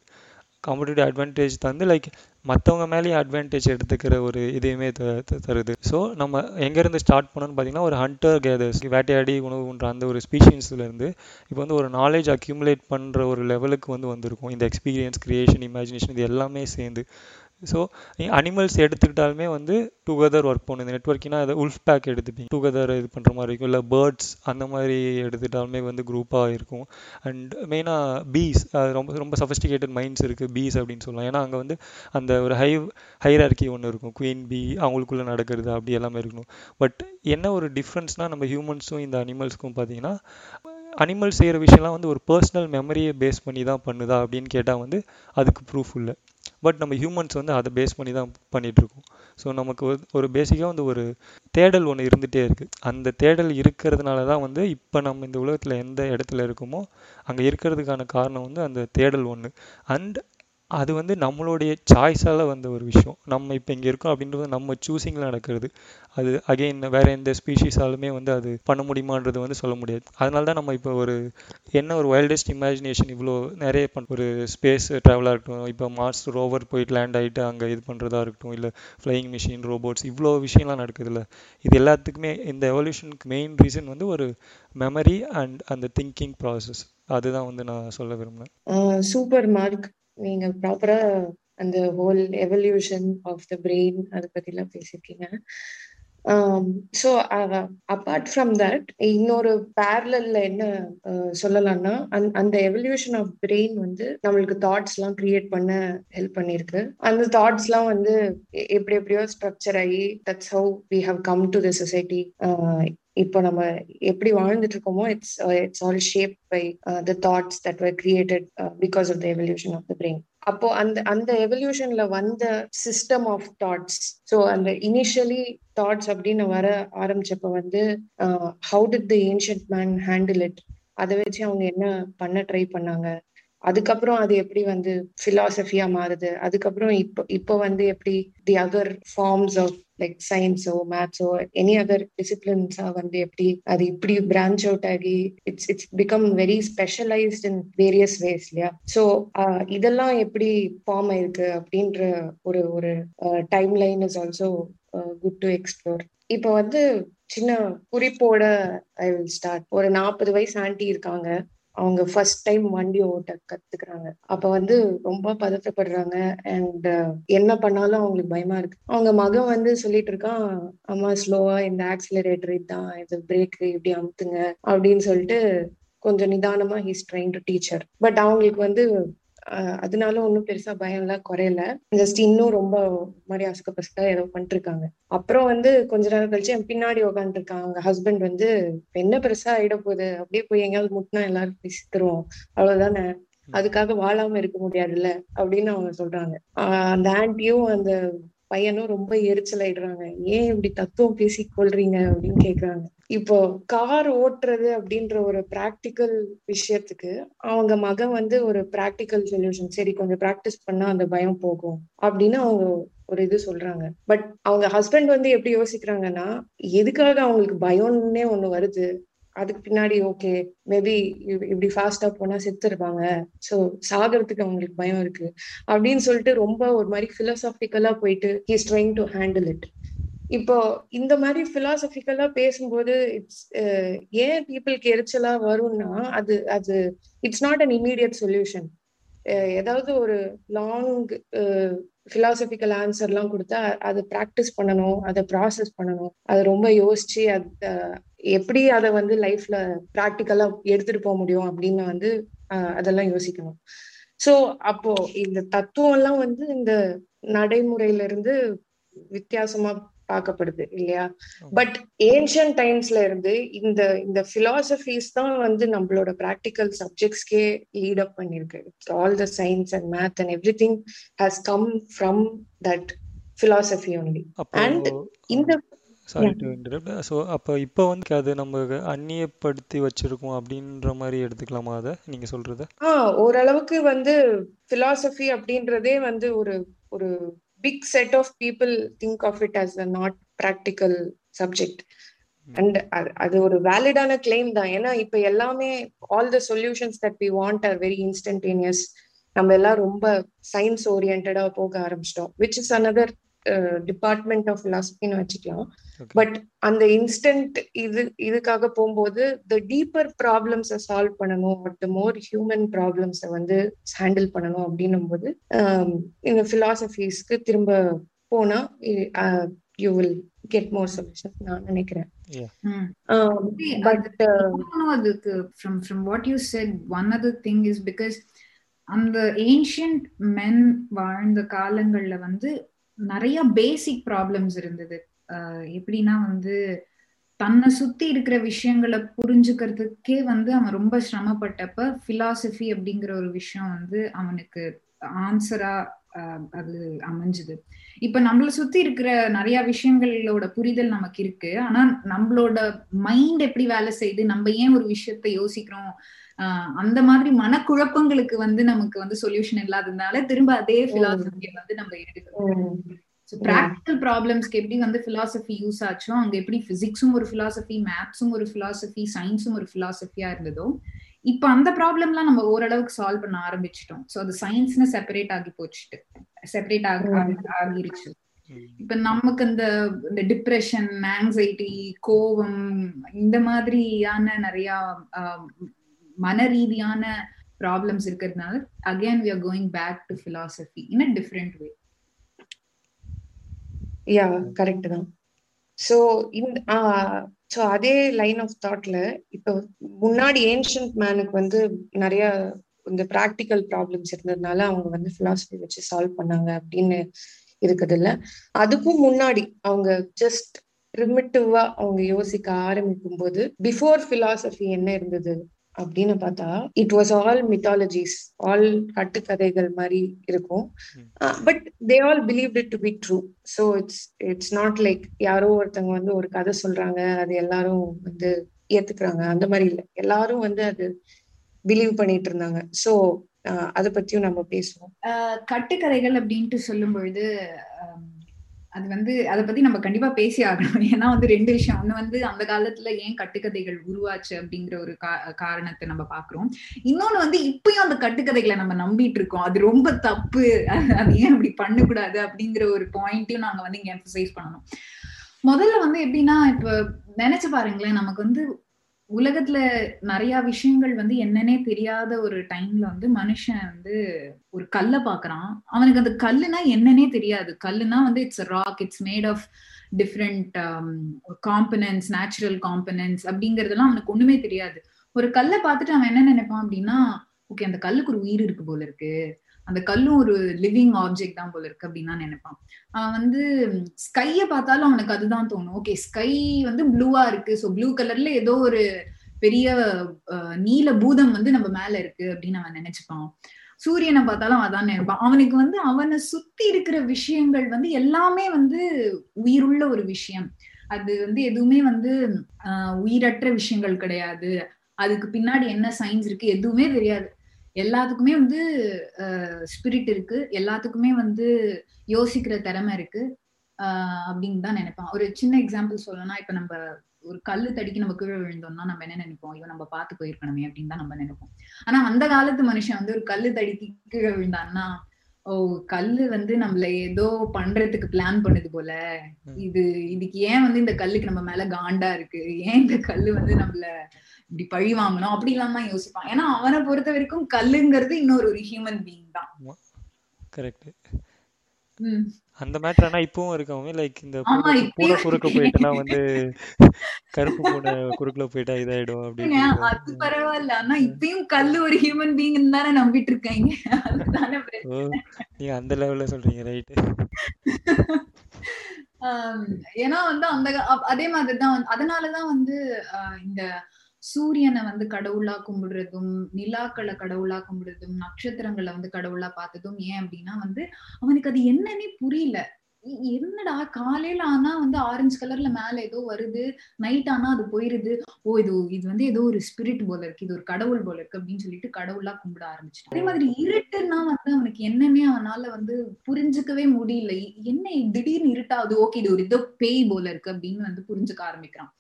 காம்படிட்டிவ் அட்வான்டேஜ் தந்து லைக் மற்றவங்க மேலேயும் அட்வான்டேஜ் எடுத்துக்கிற ஒரு இதையுமே த தருது. ஸோ நம்ம எங்கேருந்து ஸ்டார்ட் பண்ணோன்னு பார்த்தீங்கன்னா ஒரு ஹண்டர் கேதர்ஸ் வேட்டையாடி உணவுன்ற அந்த ஒரு ஸ்பீஷியன்ஸ்லேருந்து இப்போ வந்து ஒரு நாலேஜ் அக்யூமுலேட் பண்ணுற ஒரு லெவலுக்கு வந்து வந்திருக்கும். இந்த எக்ஸ்பீரியன்ஸ் க்ரியேஷன் இமேஜினேஷன் இது எல்லாமே சேர்ந்து. ஸோ அனிமல்ஸ் எடுத்துக்கிட்டாலுமே வந்து டுகெதர் ஒர்க் பண்ணும் இந்த நெட்ஒர்க்கினா அதை உல்ஃப் பேக் எடுத்துப்பீங்க. டுகெதர் இது பண்ணுற மாதிரி இருக்கும். இல்லை பேர்ட்ஸ் அந்த மாதிரி எடுத்துக்கிட்டாலுமே வந்து குரூப்பாக இருக்கும். அண்ட் மெயினாக பீஸ் அது ரொம்ப ரொம்ப சஃபஸ்டிகேட்டட் மைண்ட்ஸ் இருக்குது பீஸ் அப்படின்னு சொல்லலாம். ஏன்னா அங்கே வந்து அந்த ஒரு ஹை ஹைரார்கி ஒன்று இருக்கும். குயின் பீ அவங்களுக்குள்ளே நடக்கிறது அப்படி எல்லாமே இருக்கணும். பட் என்ன ஒரு டிஃப்ரென்ஸ்னால் நம்ம ஹியூமன்ஸும் இந்த அனிமல்ஸ்க்கும் பார்த்தீங்கன்னா அனிமல் செய்கிற விஷயம்லாம் வந்து ஒரு பர்சனல் மெமரியை பேஸ் பண்ணி தான் பண்ணுதா அப்படின்னு கேட்டால் வந்து அதுக்கு ப்ரூஃப் இல்லை. பட் நம்ம ஹியூமன்ஸ் வந்து அதை பேஸ் பண்ணி தான் பண்ணிகிட்ருக்கோம் ஸோ நமக்கு ஒரு ஒரு பேசிக்காக வந்து ஒரு தேடல் ஒன்று இருந்துகிட்டே இருக்குது அந்த தேடல் இருக்கிறதுனால தான் வந்து இப்போ நம்ம இந்த உலகத்தில் எந்த இடத்துல இருக்கோமோ அங்கே இருக்கிறதுக்கான காரணம் வந்து அந்த தேடல் ஒன்று அண்ட் அது வந்து நம்மளுடைய சாய்ஸால் வந்த ஒரு விஷயம். நம்ம இப்போ இங்கே இருக்கோம் அப்படின்றது நம்ம சூஸிங்கில் நடக்கிறது. அது அகெயின் வேறு எந்த ஸ்பீஷீஸாலுமே வந்து அது பண்ண முடியுமான்றது வந்து சொல்ல முடியாது. அதனால தான் நம்ம இப்போ ஒரு என்ன ஒரு வைல்டஸ்ட் இமேஜினேஷன் இவ்வளோ நிறைய பண் ஒரு ஸ்பேஸ் ட்ராவலாக இருக்கட்டும் இப்போ மார்ஸ் ரோவர் போயிட்டு லேண்ட் ஆகிட்டு அங்கே இது பண்ணுறதா இருக்கட்டும் இல்லை ஃப்ளையிங் மிஷின் ரோபோட்ஸ் இவ்வளோ விஷயம்லாம் நடக்குதுல்ல. இது எல்லாத்துக்குமே இந்த எவல்யூஷனுக்கு மெயின் ரீசன் வந்து ஒரு மெமரி அண்ட் அந்த திங்கிங் ப்ராசஸ் அதுதான் வந்து நான் சொல்ல விரும்புகிறேன் சூப்பர் மார்க் நீங்க ப்ராப்பரா அந்த whole evolution of the brain அதை பத்தி எல்லாம் பேசியிருக்கீங்க. ஸோ அப்பார்ட் ஃப்ரம் தட் இன்னொரு பேரலல்ல என்ன uh, சொல்லலாம்னா அந்த எவல்யூஷன் ஆஃப் பிரெயின் வந்து நம்மளுக்கு தாட்ஸ் எல்லாம் கிரியேட் பண்ண ஹெல்ப் பண்ணிருக்கு. அந்த தாட்ஸ் எல்லாம் வந்து எப்படி எப்படியோ ஸ்ட்ரக்சர் ஆகி that's how we have come to the society இப்போ நம்ம எப்படி வாழ்ந்துட்டு இருக்கோமோ it's it's all shape by the thoughts that were created because of the evolution of the brain அப்போ அந்த அந்த எவல்யூஷன்ல வந்த சிஸ்டம் ஆஃப் தாட்ஸ் ஸோ அந்த இனிஷியலி தாட்ஸ் அப்படின்னு வர ஆரம்பிச்சப்ப வந்து how did the ancient man handle it அதை வச்சு அவங்க என்ன பண்ண ட்ரை பண்ணாங்க? அதுக்கப்புறம் அது எப்படி வந்து பிலாசபியா மாறுது? அதுக்கப்புறம் இப்போ இப்போ வந்து எப்படி the other forms of like சயின்ஸோ மேத்ஸோ எனி அதர் டிசிப்ளின்ஸா வந்து எப்படி அது இப்படி பிரான்ச் அவுட் ஆகி it's it's become very specialised in various ways இல்லையா? ஸோ இதெல்லாம் எப்படி ஃபார்ம் ஆயிருக்கு அப்படின்ற ஒரு ஒரு time line is also good to explore இப்போ வந்து சின்ன குறிப்போட ஐ வில் ஸ்டார்ட் ஒரு நாற்பது வயசு ஆண்டி இருக்காங்க. அவங்க ஃபர்ஸ்ட் டைம் வண்டி ஓட்ட கத்துக்கிறாங்க. அப்ப வந்து ரொம்ப பதட்டப்படுறாங்க அண்ட் என்ன பண்ணாலும் அவங்களுக்கு பயமா இருக்கு. அவங்க மகன் வந்து சொல்லிட்டு இருக்கான் அம்மா ஸ்லோவா இந்த ஆக்சிலரேட்டர் இதுதான் இது பிரேக் இப்படி அமுத்துங்க அப்படின்னு சொல்லிட்டு கொஞ்சம் நிதானமா he's trying to teacher but அவங்களுக்கு வந்து அதனால ஒன்றும் பெருசா பயம் எல்லாம் குறையல ஜஸ்ட் இன்னும் ரொம்ப மாதிரி அசுக்க பசுக்கா ஏதோ பண்ணிட்டு இருக்காங்க அப்புறம் வந்து கொஞ்ச நேரம் கழிச்சு என் பின்னாடி உட்காந்துருக்காங்க அவங்க ஹஸ்பண்ட் வந்து என்ன பெருசா ஆயிட போகுது? அப்படியே போய் எங்கேயாவது முட்டினா எல்லாரும் பேசித்துருவோம். அவ்வளவுதானே? அதுக்காக வாழாம இருக்க முடியாதுல்ல? அப்படின்னு அவங்க சொல்றாங்க. அந்த ஆன்டியும் அந்த பையனும் ரொம்ப எரிச்சல் ஆயிடுறாங்க. ஏன் இப்படி தத்துவம் பேசி கொள்றீங்க அப்படின்னு கேக்குறாங்க. இப்போ கார் ஓட்டுறது அப்படின்ற ஒரு பிராக்டிக்கல் விஷயத்துக்கு அவங்க மகன் வந்து ஒரு பிராக்டிக்கல் சொல்யூஷன் சரி கொஞ்சம் ப்ராக்டிஸ் பண்ணா அந்த பயம் போகும் அப்படின்னு அவங்க ஒரு இது சொல்றாங்க. பட் அவங்க ஹஸ்பண்ட் வந்து எப்படி யோசிக்கிறாங்கன்னா எதுக்காக அவங்களுக்கு பயம்னே ஒண்ணு வருது. அதுக்கு பின்னாடி ஓகே மேபி இப்படி ஃபாஸ்டா போனா செத்துருப்பாங்க ஸோ சாகிறதுக்கு அவங்களுக்கு பயம் இருக்கு. அப்படின்னு சொல்லிட்டு ரொம்ப ஒரு மாதிரி பிலசாபிக்கலா போயிட்டு he's trying to handle it இப்போ இந்த மாதிரி பிலாசபிக்கலா பேசும்போது இட்ஸ் ஏன் பீப்புளுக்கு எரிச்சலா வரும்னா அது அது it's not an immediate solution ஏதாவது ஒரு லாங் பிலாசபிக்கல் ஆன்சர்லாம் கொடுத்தா அதை ப்ராக்டிஸ் பண்ணணும் அதை ப்ராசஸ் பண்ணணும். அதை ரொம்ப யோசிச்சு அது எப்படி அதை வந்து லைஃப்ல ப்ராக்டிக்கலா எடுத்துட்டு போக முடியும் அப்படின்னு வந்து அதெல்லாம் யோசிக்கணும். ஸோ அப்போ இந்த தத்துவம் எல்லாம் வந்து இந்த நடைமுறையில இருந்து வித்தியாசமா பார்க்கப்படுது இல்லையா? பட் ஏன்ஷியன் டைம்ஸ்ல இருந்து இந்த இந்த பிலாசபிஸ் தான் வந்து நம்மளோட ப்ராக்டிக்கல் சப்ஜெக்ட்ஸ்க்கே லீட் அப் பண்ணிருக்கு all the science and math and everything has come from that philosophy only and இந்த சாரி டு இன்டரப்ட் ஸோ அப்போ இப்போ வந்து அது நம்ம அந்நியப்படுத்தி வச்சிருக்கோம் அப்படின்ற மாதிரி எடுத்துக்கலாமா அதை? நீங்க சொல்றது? ஆ ஓரளவுக்கு வந்து பிலாசபி அப்படின்றதே வந்து ஒரு ஒரு big set of people think of it as a not practical subject and அது ஒரு வேலிடான கிளைம் தான். ஏன்னா இப்ப எல்லாமே all the solutions that we want are very instantaneous நம்ம எல்லாம் ரொம்ப சயின்ஸ் ஓரியன்டா போக ஆரம்பிச்சிட்டோம். Which is another department of பிலாசபின்னு வச்சுக்கலாம். பட் அந்த இன்ஸ்டன்ட் இது இதுக்காக போகும்போது த டீப்பர் ப்ராப்ளம்ஸை சால்வ் பண்ணணும் பட் த மோர் ஹியூமன் ப்ராப்ளம்ஸை வந்து ஹேண்டில் பண்ணணும் அப்படின்னும் போது இந்த பிலாசபிஸ்க்கு திரும்ப போனா you will get more solution நான் நினைக்கிறேன். பட் அதுக்கு from from what you said one other thing is because அந்த ஏன்ஷியன்ட் மென் வாழ்ந்த காலங்கள்ல வந்து நிறைய பேசிக் ப்ராப்ளம்ஸ் இருந்தது. எப்படின்னா வந்து தன்னை சுத்தி இருக்கிற விஷயங்களை புரிஞ்சுக்கிறதுக்கே வந்து அவன் ரொம்ப சிரமப்பட்டப்ப பிலாசபி அப்படிங்கிற ஒரு விஷயம் வந்து அவனுக்கு ஆன்சரா அது அமைஞ்சுது. இப்ப நம்மள சுத்தி இருக்கிற நிறைய விஷயங்களோட புரிதல் நமக்கு இருக்கு. ஆனா நம்மளோட மைண்ட் எப்படி வேலை செய்யுது? நம்ம ஏன் ஒரு விஷயத்த யோசிக்கிறோம்? அந்த மாதிரி மனக்குழப்பங்களுக்கு வந்து நமக்கு வந்து சொல்யூஷன் இல்லாததுனால திரும்ப அதே பிலாசபியை வந்து நம்ம எடுக்கிறோம் ப்ராக்டிக்கல் ப்ராப்ளம்ஸ்க்கு எப்படி வந்து பிலாசபி யூஸ் ஆச்சோ அங்க எப்படி பிசிக்ஸும் ஒரு பிலாசபி மேத்ஸும் ஒரு பிலாசபி சயின்ஸும் ஒரு பிலாசபியா இருந்ததோ இப்ப அந்த ப்ராப்ளம்லாம் நம்ம ஓரளவுக்கு சால்வ் பண்ண ஆரம்பிச்சிட்டோம். ஸோ அது சயின்ஸ்னு செப்பரேட் ஆகி போச்சுட்டு. செப்பரேட் ஆகி ஆகிருச்சு. இப்ப நமக்கு இந்த இந்த டிப்ரெஷன் ஆங்ஸைட்டி கோவம் இந்த மாதிரியான நிறைய மன ரீதியான ப்ராப்ளம்ஸ் இருக்கிறதுனால again we are going back to philosophy in a different way yeah correct தான். ஸோ இந்த ஸோ அதே லைன் ஆஃப் தாட்ல இப்போ முன்னாடி ஏன்ஷியன்ட் மேனுக்கு வந்து நிறைய இந்த ப்ராக்டிக்கல் ப்ராப்ளம்ஸ் இருந்ததுனால அவங்க வந்து பிலாசபி வச்சு சால்வ் பண்ணாங்க அப்படின்னு இருக்குது இல்ல. அதுக்கும் முன்னாடி அவங்க ஜஸ்ட் ப்ரிமிட்டிவா அவங்க யோசிக்க ஆரம்பிக்கும் போது பிஃபோர் பிலாசபி என்ன இருந்தது? அப்படின்னு பார்த்தா it was all mythologies all கட்டுக்கதைகள் மாதிரி இருக்கும். But they all believe it to be true so it's it's not like யாரோ ஒருத்தவங்க வந்து ஒரு கதை சொல்றாங்க அது எல்லாரும் வந்து ஏத்துக்கிறாங்க. அந்த மாதிரி இல்லை. எல்லாரும் வந்து அது பிலீவ் பண்ணிட்டு இருந்தாங்க. ஸோ அதை பத்தியும் நம்ம பேசுவோம். கட்டுக்கதைகள் அப்படின்ட்டு சொல்லும் பொழுது அது வந்து அதை பத்தி நம்ம கண்டிப்பா பேசி ஆகணும். ஏன்னா வந்து ரெண்டு விஷயம். ஒண்ணு வந்து அந்த காலத்துல ஏன் கட்டுக்கதைகள் உருவாச்சு அப்படிங்கிற ஒரு காரணத்தை நம்ம பாக்குறோம். இன்னொன்னு வந்து இப்பயும் அந்த கட்டுக்கதைகளை நம்ம நம்பிட்டு இருக்கோம். அது ரொம்ப தப்பு. அது ஏன் அப்படி பண்ணக்கூடாது அப்படிங்கிற ஒரு பாயிண்ட்டையும் நாங்க வந்து இங்க எம்பசைஸ் பண்ணணும். முதல்ல வந்து எப்படின்னா இப்ப நினைச்சு பாருங்களேன். நமக்கு வந்து உலகத்துல நிறைய விஷயங்கள் வந்து என்னன்னே தெரியாத ஒரு டைம்ல வந்து மனுஷன் வந்து ஒரு கல்லை பாக்குறான் அவனுக்கு அந்த கல்லுனா என்னன்னே தெரியாது. கல்லுனா வந்து it's rock it's made of different components natural components அப்படிங்கறதெல்லாம் அவனுக்கு ஒண்ணுமே தெரியாது. ஒரு கல்லை பார்த்துட்டு அவன் என்ன நினைப்பான் அப்படின்னா ஓகே அந்த கல்லுக்கு ஒரு உயிர் இருக்கு போல இருக்கு. அந்த கல்லும் ஒரு லிவிங் ஆப்ஜெக்ட் தான் போல இருக்கு அப்படின்னு தான் நினைப்பான். அவன் வந்து ஸ்கைய பார்த்தாலும் அவனுக்கு அதுதான் தோணும். ஓகே ஸ்கை வந்து ப்ளூவா இருக்கு. ஸோ ப்ளூ கலர்ல ஏதோ ஒரு பெரிய நீல பூதம் வந்து நம்ம மேல இருக்கு அப்படின்னு அவன் நினைச்சுப்பான். சூரியனை பார்த்தாலும் அதான் நினைப்பான். அவனுக்கு வந்து அவனை சுத்தி இருக்கிற விஷயங்கள் வந்து எல்லாமே வந்து உயிருள்ள ஒரு விஷயம். அது வந்து எதுவுமே வந்து உயிரற்ற விஷயங்கள் கிடையாது. அதுக்கு பின்னாடி என்ன சயின்ஸ் இருக்கு எதுவுமே தெரியாது. எல்லாத்துக்குமே வந்து ஸ்பிரிட் இருக்கு. எல்லாத்துக்குமே வந்து யோசிக்கிற திறமை இருக்கு. ஆஹ் அப்படின்னு தான் நினைப்பான். ஒரு சின்ன எக்ஸாம்பிள் சொல்லணும்னா இப்ப நம்ம ஒரு கல்லு தடிக்கு நம்ம கீழே விழுந்தோம்னா நம்ம என்ன நினைப்போம்? ஐயோ நம்ம பார்த்து போயிருக்கணுமே அப்படின்னு தான் நம்ம நினைப்போம். ஆனா அந்த காலத்து மனுஷன் வந்து ஒரு கல்லு தடிக்கு கீழே விழுந்தான்னா ஓ கல்லு வந்து நம்மள ஏதோ பண்றதுக்கு பிளான் பண்ணுது போல. இது இதுக்கு ஏன் வந்து இந்த கல்லுக்கு நம்ம மேல காண்டா இருக்கு? ஏன் இந்த கல்லு வந்து நம்மள இப்படி பழி வாங்கணும் அப்படி இல்லாம யோசிப்பான் ஏன்னா அவனை பொறுத்த வரைக்கும் கல்லுங்கிறது இன்னொரு ஒரு ஹியூமன் பீயிங் தான். கரெக்ட். அந்த மேட்டர் ஆனா இப்பவும் இருக்கவங்க லைக் இந்த பூனை குறுக்க போயிட்டுனா வந்து கருப்பு பூனை குறுக்குல போயிட்டா இதாயிடும் அப்படின்னு அது பரவாயில்ல. ஆனா இப்பயும் கல்லு ஒரு ஹியூமன் பீயிங் தானே நம்பிட்டு இருக்காங்க. நீங்க அந்த லெவல்ல சொல்றீங்க ரைட் ஏன்னா வந்து அந்த அதே மாதிரிதான் அதனாலதான் வந்து இந்த சூரியனை வந்து கடவுளா கும்பிடுறதும் நிலாக்களை கடவுளா கும்பிடுறதும் நட்சத்திரங்களை வந்து கடவுளா பார்த்ததும் ஏன் அப்படின்னா வந்து அவனுக்கு அது என்னன்னே புரியல. என்னடா காலையில ஆனா வந்து ஆரஞ்சு கலர்ல மேல ஏதோ வருது நைட் ஆனா அது போயிருது. ஓ இது இது வந்து ஏதோ ஒரு ஸ்பிரிட் போல இருக்கு இது ஒரு கடவுள் போல இருக்கு அப்படின்னு சொல்லிட்டு கடவுளா கும்பிட ஆரம்பிச்சிட்டு அதே மாதிரி இருட்டுன்னா வந்து அவனுக்கு என்னன்னே அவனால வந்து புரிஞ்சுக்கவே முடியல. என்ன திடீர்னு இருட்டாவது ஓகே இது ஒரு இதோ பேய் போல இருக்கு அப்படின்னு வந்து புரிஞ்சுக்க ஆரம்பிக்கிறான்.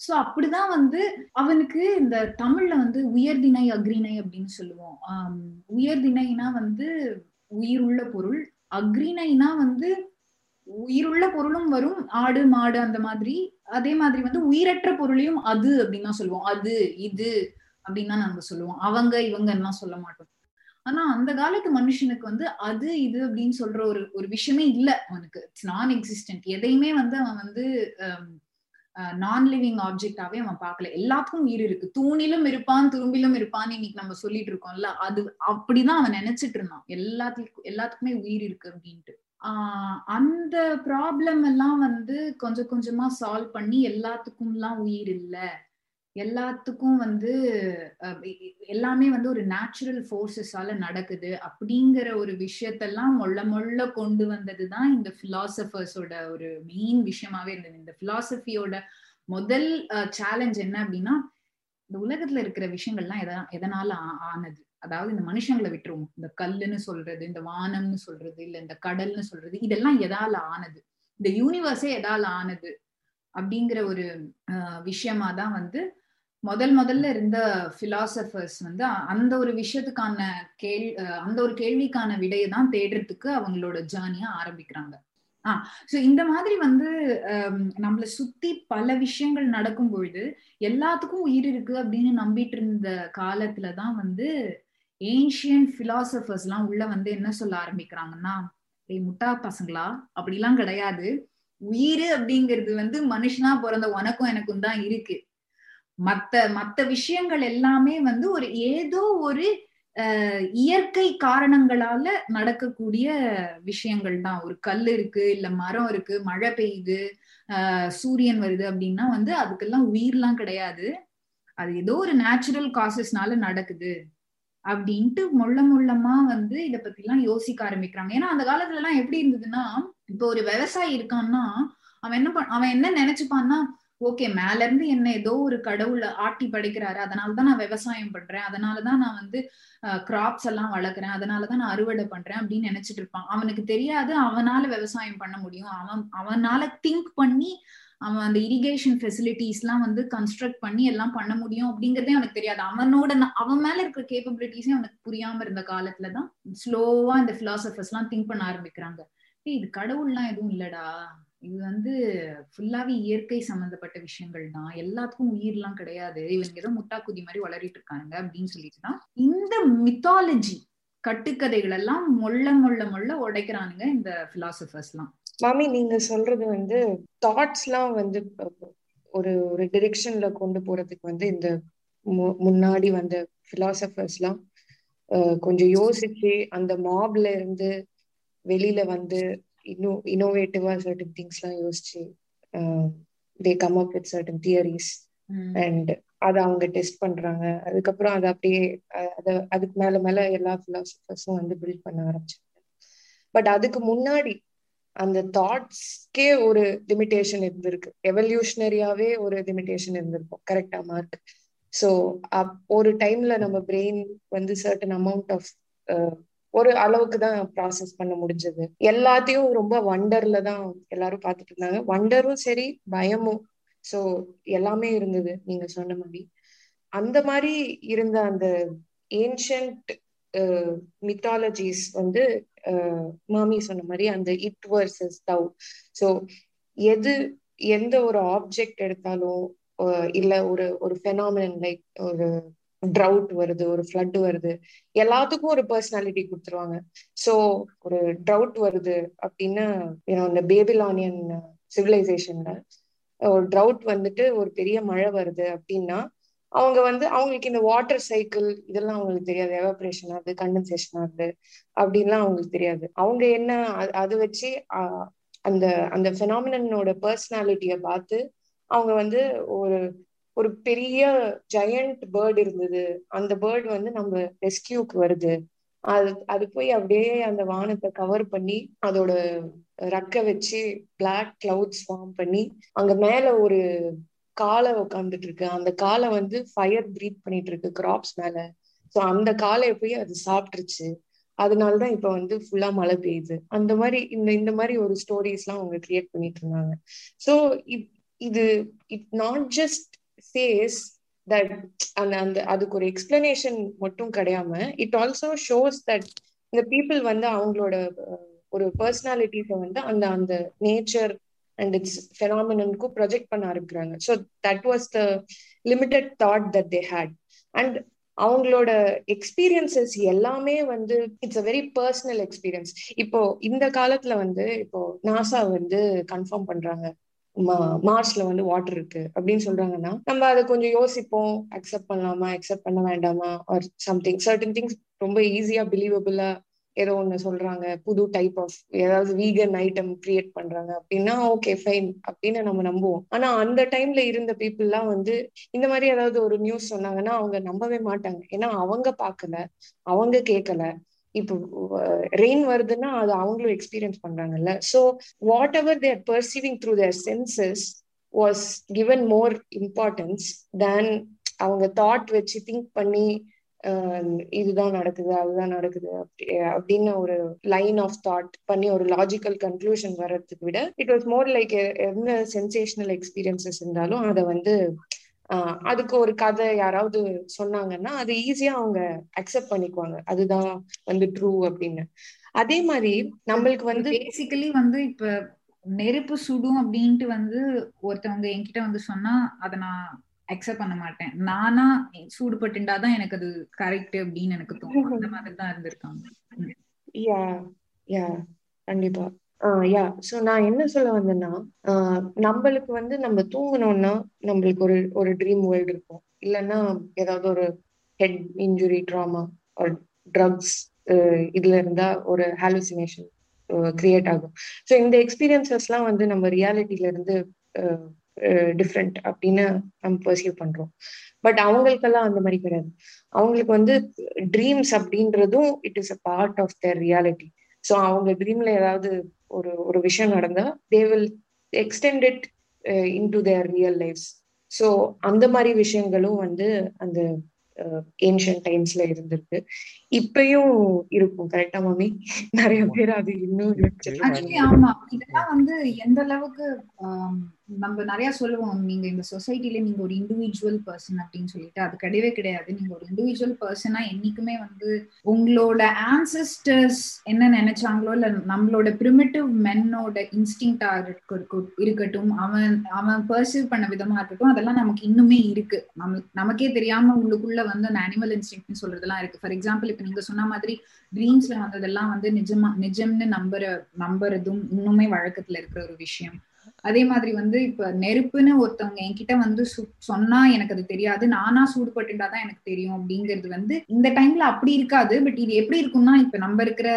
சோ அப்படிதான் வந்து அவனுக்கு இந்த தமிழ்ல வந்து உயர்திணை அக்ரிணை அப்படின்னு சொல்லுவோம். ஆம், உயர்திணைனா வந்து உயிருள்ள பொருள். அக்ரிணைனா வந்து உயிருள்ள பொருளும் வரும் ஆடு மாடு அந்த மாதிரி. அதே மாதிரி வந்து உயிரற்ற பொருளையும் அது அப்படின்னு தான் சொல்லுவோம். அது இது அப்படின்னு தான் நம்ம சொல்லுவோம். அவங்க இவங்கன்னா சொல்ல மாட்டோம். ஆனா அந்த காலத்து மனுஷனுக்கு வந்து அது இது அப்படின்னு சொல்ற ஒரு ஒரு விஷயமே இல்லை அவனுக்கு. இட்ஸ் நான் எக்ஸிஸ்டன்ட் எதையுமே வந்து அவன் வந்து நான் லிவிங் ஆப்ஜெக்டாவே அவன் பார்க்கல. எல்லாத்துக்கும் உயிர் இருக்கு. தூணிலும் இருப்பான் துரும்பிலும் இருப்பான் இன்னைக்கு நம்ம சொல்லிட்டு இருக்கோம்ல அது அப்படிதான் அவன் நினைச்சிட்டு இருந்தான். எல்லாத்துக்கும் எல்லாத்துக்குமே உயிர் இருக்கு அப்படின்ட்டு. ஆஹ் அந்த ப்ராப்ளம் எல்லாம் வந்து கொஞ்சம் கொஞ்சமா சால்வ் பண்ணி எல்லாத்துக்கும் எல்லாம் உயிர் இல்லை. எல்லாத்துக்கும் வந்து எல்லாமே வந்து ஒரு நேச்சுரல் ஃபோர்ஸஸால நடக்குது அப்படிங்கிற ஒரு விஷயத்தெல்லாம் மொள்ள மொள்ள கொண்டு வந்ததுதான் இந்த பிலாசபர்ஸோட ஒரு மெயின் விஷயமாவே இருந்தது. இந்த பிலாசபியோட முதல் சேலஞ்ச் என்ன அப்படின்னா இந்த உலகத்துல இருக்கிற விஷயங்கள்லாம் எத எதனால ஆனது? அதாவது இந்த மனுஷங்களை விட்டுருவோம். இந்த கல்லுன்னு சொல்றது இந்த வானம்னு சொல்றது இல்ல இந்த கடல்னு சொல்றது இதெல்லாம் எதால ஆனது? இந்த யூனிவர்ஸே எதால ஆனது? அப்படிங்கிற ஒரு அஹ், விஷயமா தான் வந்து முதல் முதல்ல இருந்த பிலாசபர்ஸ் வந்து அந்த ஒரு விஷயத்துக்கான கேள் அந்த ஒரு கேள்விக்கான விடையை தான் தேடுறதுக்கு அவங்களோட ஜேர்னியா ஆரம்பிக்கிறாங்க. ஆ சோ இந்த மாதிரி வந்து நம்மளை நம்மள சுத்தி பல விஷயங்கள் நடக்கும் பொழுது எல்லாத்துக்கும் உயிர் இருக்கு அப்படின்னு நம்பிட்டு இருந்த காலத்துல தான் வந்து ஏன்ஷியன் பிலாசபர்ஸ் எல்லாம் உள்ள வந்து என்ன சொல்ல ஆரம்பிக்கிறாங்கன்னா ஏய் முட்டா பசங்களா? அப்படிலாம் கிடையாது. உயிர் அப்படிங்கிறது வந்து மனுஷனா பிறந்த உனக்கும் எனக்கும் தான் இருக்கு. மத்த மத்த விஷயங்கள் எல்லாமே வந்து ஒரு ஏதோ ஒரு அஹ், இயற்கை காரணங்களால நடக்கக்கூடிய விஷயங்கள் தான். ஒரு கல் இருக்கு இல்ல மரம் இருக்கு மழை பெய்யுது ஆஹ் சூரியன் வருது அப்படின்னா வந்து அதுக்கெல்லாம் உயிர்லாம் கிடையாது. அது ஏதோ ஒரு நேச்சுரல் காசஸ்னால நடக்குது அப்படின்ட்டு மொள்ள மொள்ளமா வந்து இத பத்தி எல்லாம் யோசிக்க ஆரம்பிக்கிறாங்க. ஏன்னா அந்த காலத்துல எல்லாம் எப்படி இருந்ததுன்னா இப்போ ஒரு விவசாயி இருக்கான்னா அவன் என்ன அவன் என்ன நினைச்சுப்பான்னா ஓகே மேல இருந்து என்ன ஏதோ ஒரு கடவுள் ஆட்டி படைக்கிறாரு. அதனாலதான் நான் விவசாயம் பண்றேன். அதனாலதான் நான் வந்து கிராப்ஸ் எல்லாம் வளர்க்குறேன். அதனாலதான் நான் அறுவடை பண்றேன் அப்படின்னு நினைச்சிட்டு இருப்பான். அவனுக்கு தெரியாது அவனால விவசாயம் பண்ண முடியும். அவன் அவனால திங்க் பண்ணி அவன் அந்த இரிகேஷன் ஃபெசிலிட்டிஸ் எல்லாம் வந்து கன்ஸ்ட்ரக்ட் பண்ணி எல்லாம் பண்ண முடியும் அப்படிங்கறதே அவனுக்கு தெரியாது. அவனோட அவன் மேல இருக்கிற கேப்பபிலிட்டிஸே அவனுக்கு புரியாம இருந்த காலத்துலதான் ஸ்லோவா இந்த பிலாசபர்ஸ் எல்லாம் திங்க் பண்ண ஆரம்பிக்கிறாங்க. இது கடவுள்லாம் எதுவும் இல்லடா. இது வந்து ஃபுல்லாவே இயற்கை சம்பந்தப்பட்ட விஷயங்கள் தான். எல்லாத்துக்கும் உயிர்லாம் கிடையாது. இவங்க ஏதோ முட்டா குதி மாதிரி வளரிட்டு இருக்காங்க அப்படின்னு சொல்லிட்டு தான் இந்த மித்தாலஜி கட்டுக்கதைகள் எல்லாம் மொள்ள மொள்ள மொள்ள உடைக்கிறானுங்க இந்த பிலாசபர்ஸ் எல்லாம் மாமி நீங்க சொல்றது வந்து தாட்ஸ்லாம் வந்து ஒரு ஒரு டிரெக்ஷன்ல கொண்டு போறதுக்கு வந்து இந்த மு- முன்னாடி வந்த பிலாசபர்ஸ்லாம் கொஞ்சம் யோசிச்சு அந்த மாப்ல இருந்து வெளியில வந்து இன்னும் இன்னோவேட்டிவா சர்டன் திங்ஸ்லாம் யோசிச்சு they come up with certain theories and அதை அவங்க டெஸ்ட் பண்றாங்க. அதுக்கப்புறம் அதை அப்படியே அத அதுக்கு மேல மேல எல்லா பிலாசபர்ஸும் வந்து பில்ட் பண்ண ஆரம்பிச்சாங்க. பட் அதுக்கு முன்னாடி அந்த தாட்ஸ்க்கே ஒரு லிமிடேஷன் இருந்திருக்கு. எவல்யூஷனரியாவே ஒரு லிமிடேஷன் இருந்திருக்கும். கரெக்டா மார்க் ஸோ ஒரு டைம்ல நம்ம பிரெயின் வந்து சர்டன் அமௌண்ட் ஆஃப் ஒரு அளவுக்கு தான் ப்ராசஸ் பண்ண முடிஞ்சது. எல்லாத்தையும் ரொம்ப வண்டர்ல தான் எல்லாரும் பார்த்துட்டு இருந்தாங்க. வண்டரும் சரி பயமும். ஸோ எல்லாமே இருந்தது நீங்க சொன்ன மாதிரி. அந்த மாதிரி இருந்த அந்த ஏன்ஷியன்ட் மித்தாலஜிஸ் வந்து மாமி சொன்ன மாதிரி அந்த இட் வர்சஸ் தவ் ஸோ எது எந்த ஒரு ஆப்ஜெக்ட் எடுத்தாலும் இல்ல ஒரு ஒரு ஃபெனாமினன் லைக் ஒரு ட்ரவுட் வருது ஒரு ஃப்ளட் வருது எல்லாத்துக்கும் ஒரு பர்சனாலிட்டி கொடுத்துருவாங்க. ஸோ ஒரு ட்ரவுட் வருது அப்படின்னா இந்த பேபிலானியன் சிவிலைசேஷன்ல ஒரு ட்ரவுட் வந்துட்டு ஒரு பெரிய மழை வருது அப்படின்னா அவங்க வந்து அவங்களுக்கு இந்த வாட்டர் சைக்கிள் இதெல்லாம் அவங்களுக்கு தெரியாது. எவாபரேஷன் ஆகுது கண்டன்சேஷன் ஆகுது அப்படின்லாம் அவங்களுக்கு தெரியாது. அவங்க என்ன அது வச்சு அந்த அந்த ஃபெனாமினோட பர்சனாலிட்டியை பார்த்து அவங்க வந்து ஒரு ஒரு பெரிய ஜெயண்ட் பேர்டு இருந்தது. அந்த பேர்டு வந்து நம்ம ரெஸ்கியூக்கு வருது. அது அது போய் அப்படியே அந்த வானத்தை கவர் பண்ணி அதோட ரக்க வச்சு பிளாக் கிளவுட்ஸ் ஃபார்ம் பண்ணி அங்க மேல ஒரு காலை உட்காந்துட்டு இருக்கு. அந்த காலை வந்து ஃபயர் ப்ரீத் பண்ணிட்டு இருக்கு கிராப்ஸ் மேல. ஸோ அந்த காலையை போய் அது சாப்பிட்டுருச்சு. அதனாலதான் இப்ப வந்து ஃபுல்லா மழை பெய்யுது. அந்த மாதிரி இந்த இந்த மாதிரி ஒரு ஸ்டோரிஸ் எல்லாம் அவங்க கிரியேட் பண்ணிட்டு இருந்தாங்க. ஸோ இது it not just says that அந்த அந்த அதுக்கு ஒரு எக்ஸ்பிளனேஷன் மட்டும் கிடையாம இட் ஆல்சோ ஷோஸ் தட் இந்த பீப்புள் வந்து அவங்களோட ஒரு பர்சனாலிட்டிஸை வந்து அந்த அந்த நேச்சர் அண்ட் இட்ஸ் ஃபெனாமினனுக்கும் ப்ரொஜெக்ட் பண்ண ஆரம்பிக்கிறாங்க. So that was the limited thought that they had and அவங்களோட எக்ஸ்பீரியன்சஸ் எல்லாமே வந்து it's a very personal experience இப்போ இந்த காலத்துல வந்து இப்போ நாசா வந்து கன்ஃபார்ம் பண்றாங்க. மார்ச்ல வந்து வாட்டர் இருக்கு. அப்படின்னு சொல்றாங்கன்னா நம்ம அதை கொஞ்சம் யோசிப்போம். அக்செப்ட் பண்ணலாமா? அக்செப்ட் பண்ண வேண்டாமா? ஆர் சம்திங் சர்டன் திங்ஸ் ரொம்ப ஈஸியா பிலீவபிளா ஏதோ ஒண்ணு சொல்றாங்க. புது டைப் ஆஃப் ஏதாவது வீகன் ஐட்டம் கிரியேட் பண்றாங்க அப்படின்னா ஓகே ஃபைன் அப்படின்னு நம்ம நம்புவோம். ஆனா அந்த டைம்ல இருந்த பீப்புள்லாம் வந்து இந்த மாதிரி ஏதாவது ஒரு நியூஸ் சொன்னாங்கன்னா அவங்க நம்பவே மாட்டாங்க. ஏன்னா அவங்க பார்க்கல அவங்க கேட்கல இப்போ ரெயின் வருதுன்னா அது அவங்களும் எக்ஸ்பீரியன்ஸ் பண்றாங்கல்ல. So whatever they're perceiving through their senses was given more importance than அவங்க தாட் வச்சு திங்க் பண்ணி இதுதான் நடக்குது அதுதான் நடக்குது அப்படி அப்படின்னு ஒரு லைன் ஆஃப் தாட் பண்ணி ஒரு லாஜிக்கல் கன்க்ளூஷன் வர்றதுக்கு விட இட் வாஸ் மோர் லைக் எந்த சென்சேஷனல் எக்ஸ்பீரியன்சஸ் இருந்தாலும் அதை வந்து அதுக்கு ஒரு கதை யாராவது சொன்னாங்கன்னா அது ஈஸியா அவங்க அக்செப்ட் பண்ணிக்குவாங்க. அதுதான் வந்து ட்ரூ அப்படின்னு. அதே மாதிரி நம்மளுக்கு வந்து பேசிக்கலி வந்து இப்ப நெருப்பு சுடும் அப்படின்ட்டு வந்து ஒருத்தவங்க என்கிட்ட வந்து சொன்னா அதை நான் அக்செப்ட் பண்ண மாட்டேன். நானா சூடுபட்டுண்டாதான் எனக்கு அது கரெக்ட் அப்படின்னு எனக்கு தோணும். அந்த மாதிரி தான் இருந்திருக்காங்க யா யா கண்டிப்பா. யா. ஸோ நான் என்ன சொல்ல வந்தேன்னா நம்மளுக்கு வந்து நம்ம தூங்கணும்னா நம்மளுக்கு ஒரு ஒரு ட்ரீம் வேர்ல்டு இருக்கும். இல்லைன்னா ஏதாவது ஒரு ஹெட் இன்ஜுரி ட்ராமா ஒரு ட்ரக்ஸ் இதுல இருந்தா ஒரு ஹாலுசினேஷன் கிரியேட் ஆகும். ஸோ இந்த எக்ஸ்பீரியன்சஸ்லாம் வந்து நம்ம ரியாலிட்டியில இருந்து டிஃப்ரெண்ட் அப்படின்னு நம்ம பர்சீவ் பண்றோம். பட் அவங்களுக்கெல்லாம் அந்த மாதிரி கிடையாது. அவங்களுக்கு வந்து ட்ரீம்ஸ் அப்படின்றதும் it is a part of their reality so அவங்க ட்ரீம்ல ஏதாவது ஒரு ஒரு விஷயம் நடந்தா they will extend it into their real lifes so அந்த மாதிரி விஷயங்களும் வந்து அந்த ஏன்ஷியன் டைம்ஸ்ல இருந்திருக்கு இப்பயும் இருக்கும் கரெக்டா மாமி நிறைய பேர் அது இன்னும் ஆமா இதெல்லாம் வந்து எந்த அளவுக்கு நம்ம நிறைய சொல்லுவோம் நீங்க இந்த சொசைட்டில நீங்க ஒரு இண்டிவிஜுவல் பர்சன் அப்படின்னு சொல்லிட்டு அது கிடையவே கிடையாது. நீங்க ஒரு இண்டிவிஜுவல் பர்சனா என்னைக்குமே வந்து உங்களோட ஆன்சஸ்டர்ஸ் என்ன நினைச்சாங்களோ இல்ல நம்மளோட பிரிமிட்டிவ் மென்னோட இன்ஸ்டிங்டா இருக்கட்டும் அவன் அவன் பர்சீவ் பண்ண விதமா இருக்கட்டும் அதெல்லாம் நமக்கு இன்னுமே இருக்கு. நம்ம நமக்கே தெரியாம உள்ளுக்குள்ள வந்து அந்த அனிமல் இன்ஸ்டிங்க்ட்னு சொல்றதெல்லாம் இருக்கு. ஃபார் எக்ஸாம்பிள் இப்ப நீங்க சொன்ன மாதிரி ட்ரீம்ஸ்ல வந்ததெல்லாம் வந்து நிஜமா நிஜம்னு நம்புற நம்புறதும் இன்னுமே வழக்கத்துல இருக்கிற ஒரு விஷயம். அதே மாதிரி வந்து இப்ப நெருப்புன்னு ஒருத்தவங்க என்கிட்ட வந்து சொன்னா எனக்கு அது தெரியாது. நானா சூடுபட்டுட்டாதான் எனக்கு தெரியும் அப்படிங்கிறது வந்து இந்த டைம்ல அப்படி இருக்காது. பட் இது எப்படி இருக்கும்னா இப்ப நம்ம இருக்கிற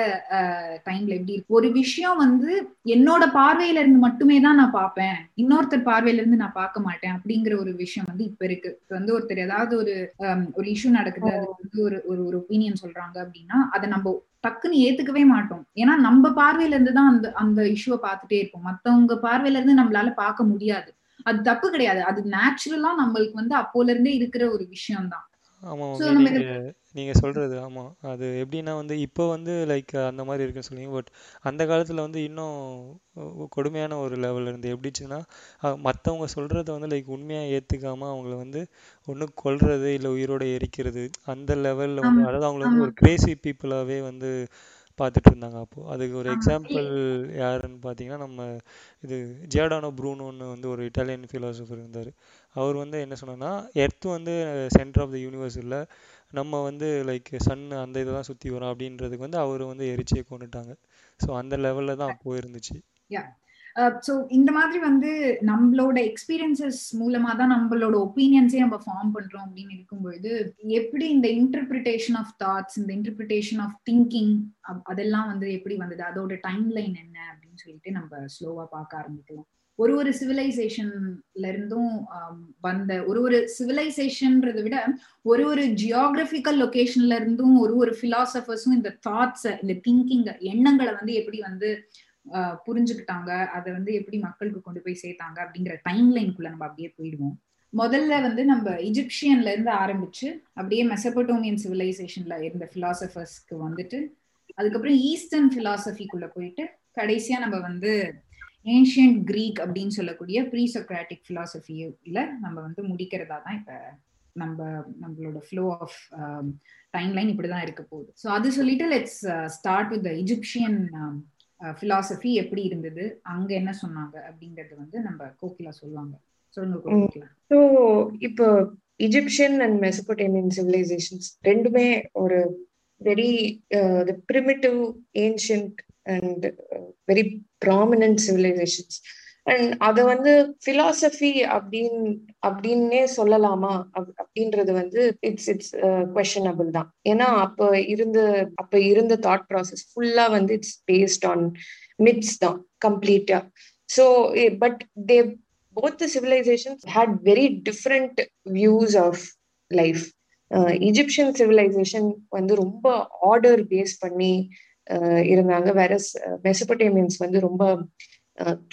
டைம்ல எப்படி இருக்கு? ஒரு விஷயம் வந்து என்னோட பார்வையில இருந்து மட்டுமே தான் நான் பார்ப்பேன். இன்னொருத்தர் பார்வையில இருந்து நான் பார்க்க மாட்டேன் அப்படிங்கிற ஒரு விஷயம் வந்து இப்ப இருக்கு. இப்ப வந்து ஒருத்தர் ஏதாவது ஒரு ஒரு இஷ்யூ நடக்குது அது வந்து ஒரு ஒரு ஒப்பீனியன் சொல்றாங்க அப்படின்னா அதை நம்ம டக்குன்னு ஏத்துக்கவே மாட்டோம். ஏன்னா நம்ம பார்வையில இருந்து தான் அந்த அந்த இஷ்யூவை பார்த்துட்டே இருப்போம். மத்தவங்க பார்வையில இருந்து நம்மளால பார்க்க முடியாது. அது தப்பு கிடையாது. அது நேச்சுரலா நம்மளுக்கு வந்து அப்போல இருந்தே இருக்கிற ஒரு விஷயம் தான் நீங்க சொல்றது ஆமா. அது எப்படின்னா வந்து இப்போ வந்து லைக் அந்த மாதிரி இருக்குன்னு சொல்லுவீங்க பட் அந்த காலத்துல வந்து இன்னும் கொடுமையான ஒரு லெவல்ல இருந்து எப்படிச்சுன்னா மற்றவங்க சொல்றத வந்து லைக் உண்மையா ஏத்துக்காம அவங்கள வந்து ஒண்ணு கொல்றது இல்ல உயிரோட எரிக்கிறது அந்த லெவல்ல வந்து அதாவது அவங்கள வந்து ஒரு கிரேசி பீப்புளாவே வந்து பார்த்துட்டு இருந்தாங்க அப்போ. அதுக்கு ஒரு. எக்ஸாம்பிள் யாருன்னு பார்த்தீங்கன்னா நம்ம இது ஜியாடானோ ப்ரூனோன்னு வந்து ஒரு இட்டாலியன் ஃபிலாசபர் இருந்தார். அவர் வந்து என்ன சொன்னார்னா எர்த் வந்து சென்டர் ஆஃப் த யூனிவர்ஸ் இல்லை. நம்ம வந்து லைக் சன் அந்த இதை தான் சுற்றி வரோம். அப்படின்றதுக்கு வந்து அவர் வந்து எரிச்சே கொண்டுட்டாங்க. ஸோ அந்த லெவலில் தான் அப்போ இருந்துச்சு ஸோ இந்த மாதிரி வந்து நம்மளோட எக்ஸ்பீரியன்சஸ் மூலமா தான் நம்மளோட ஒப்பீனியன்ஸே நம்ம ஃபார்ம் பண்றோம் அப்படின்னு இருக்கும்பொழுது எப்படி இந்த இன்டர்பிரிட்டேஷன் ஆஃப் தாட்ஸ் இந்த இன்டர்பிரிட்டேஷன் ஆஃப் திங்கிங் அதெல்லாம் வந்து எப்படி வந்தது? அதோட டைம் லைன் என்ன? அப்படின்னு சொல்லிட்டு நம்ம ஸ்லோவா பார்க்க ஆரம்பிக்கலாம். ஒரு ஒரு சிவிலைசேஷன்ல இருந்தும் வந்த ஒரு ஒரு சிவிலைசேஷன்றதை விட ஒரு ஒரு ஜியோகிராபிக்கல் லொகேஷன்ல இருந்தும் ஒரு ஒரு பிலாசபர்ஸும் இந்த தாட்ஸை இந்த திங்கிங் எண்ணங்களை வந்து எப்படி வந்து புரிஞ்சுக்கிட்டாங்க. அதை வந்து எப்படி மக்களுக்கு கொண்டு போய் சேர்த்தாங்க அப்படிங்கிற டைம் லைனுக்குள்ள நம்ம அப்படியே போயிடுவோம். முதல்ல வந்து நம்ம இஜிப்சியன்ல இருந்து ஆரம்பிச்சு அப்படியே மெசபட்டோமியன் சிவிலைசேஷன்ல இருந்த பிலாசபர்ஸ்க்கு வந்துட்டு அதுக்கப்புறம் ஈஸ்டர்ன் பிலாசபிக்குள்ள போயிட்டு கடைசியா நம்ம வந்து ஏன்ஷியன்ட் கிரீக் அப்படின்னு சொல்லக்கூடிய ப்ரீ சொக்ராட்டிக் பிலாசபியில நம்ம வந்து முடிக்கிறதா தான் இப்ப நம்ம நம்மளோட ஃப்ளோ ஆஃப் டைம் லைன் இப்படிதான் இருக்க போகுது. ஸோ அது சொல்லிட்டு let's start with Egyptian philosophy எப்படி இருந்தது? அங்க என்ன சொன்னாங்க? அப்படிங்கறது வந்து நம்ம கோகிலா சொல்லுவாங்க. சொல்லுங்க கோகிலா. ஸோ இப்போ இஜிப்சியன் அண்ட் மெசபோட்டேமியன் சிவிலைசேஷன்ஸ் ரெண்டுமே ஒரு very the primitive ancient and very prominent civilisations and அதை வந்து பிலாசபி அப்படின் அப்படின்னே சொல்லலாமா? அப்படின்றது வந்து இட்ஸ் இட்ஸ் கொஷனபிள் தான். ஏன்னா அப்ப இருந்த அப்ப இருந்த தாட் ப்ராசஸ் ஃபுல்லா வந்து இட்ஸ் பேஸ்ட் ஆன் மிட்ஸ் தான் கம்ப்ளீட்டா so but they both the civilisations had very different views of life Egyptian civilisation வந்து ரொம்ப ஆர்டர் பேஸ் பண்ணி uh, இருந்தாங்க. வேற மெசபோட்டேமியன்ஸ் uh, வந்து ரொம்ப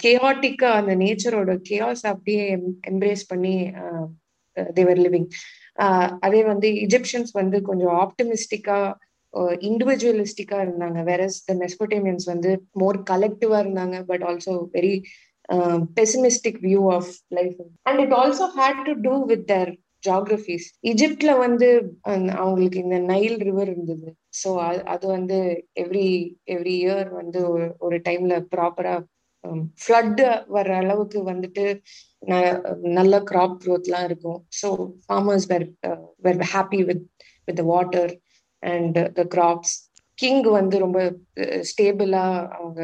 கேஆட்டிக்கா அந்த நேச்சரோட கேஆஸ் அப்படியே எம்ப்ரேஸ் பண்ணி தேவர் லிவிங் அதே வந்து இஜிப்சியன்ஸ் வந்து கொஞ்சம் ஆப்டமிஸ்டிக்கா இண்டிவிஜுவலிஸ்டிக்கா இருந்தாங்க. வேற த மெஸ்போட்டேமியன்ஸ் வந்து மோர் கலெக்டிவா இருந்தாங்க but also very pessimistic view of life and it also had to do with their geographies இஜிப்ட்ல வந்து அவங்களுக்கு இந்த நைல் ரிவர் இருந்தது. ஸோ அது வந்து எவ்ரி எவ்ரி இயர் வந்து ஒரு டைம்ல ப்ராப்பரா ஃப்ளட் வர்ற அளவுக்கு வந்துட்டு நல்ல கிராப் க்ரோத்லாம் இருக்கும். So farmers were were happy with with water and the crops king வந்து ரொம்ப ஸ்டேபிளா அவங்க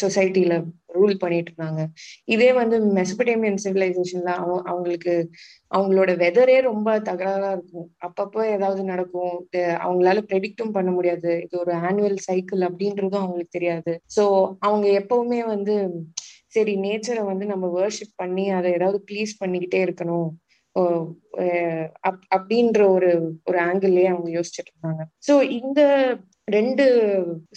சொசைட்டில ரூல் பண்ணிட்டு இருந்தாங்க. இதே வந்து மெசபடேமியன் சிவிலைசேஷன்ல அவங்க அவங்களுக்கு அவங்களோட வெதரே ரொம்ப தகராறா இருக்கும். அப்பப்போ ஏதாவது நடக்கும். அவங்களால ப்ரெடிக்டும் பண்ண முடியாது. இது ஒரு ஆனுவல் சைக்கிள் அப்படின்றதும் அவங்களுக்கு தெரியாது. ஸோ அவங்க எப்பவுமே வந்து சரி நேச்சரை வந்து நம்ம வேர்ஷிப் பண்ணி அதை ஏதாவது ப்ளீஸ் பண்ணிக்கிட்டே இருக்கணும். அப்படின்ற ஒரு ஒரு ஆங்கிள்லயே அவங்க யோசிச்சுட்டு இருந்தாங்க. ஸோ இந்த ரெண்டு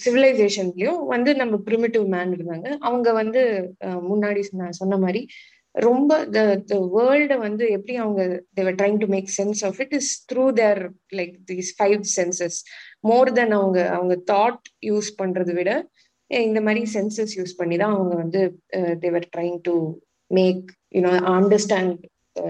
சிவிலைசேஷன்லயும் வந்து நம்ம பிரிமிட்டிவ் மேன் இருந்தாங்க. அவங்க வந்து முன்னாடி சொன்ன மாதிரி ரொம்ப த த வேர்ல்ட வந்து எப்படி அவங்க they were trying to make sense of it is through their like these five senses more then அவங்க அவங்க தாட் யூஸ் பண்றதை விட இந்த மாதிரி சென்சஸ் யூஸ் பண்ணி தான் அவங்க வந்து they were trying to make you know understand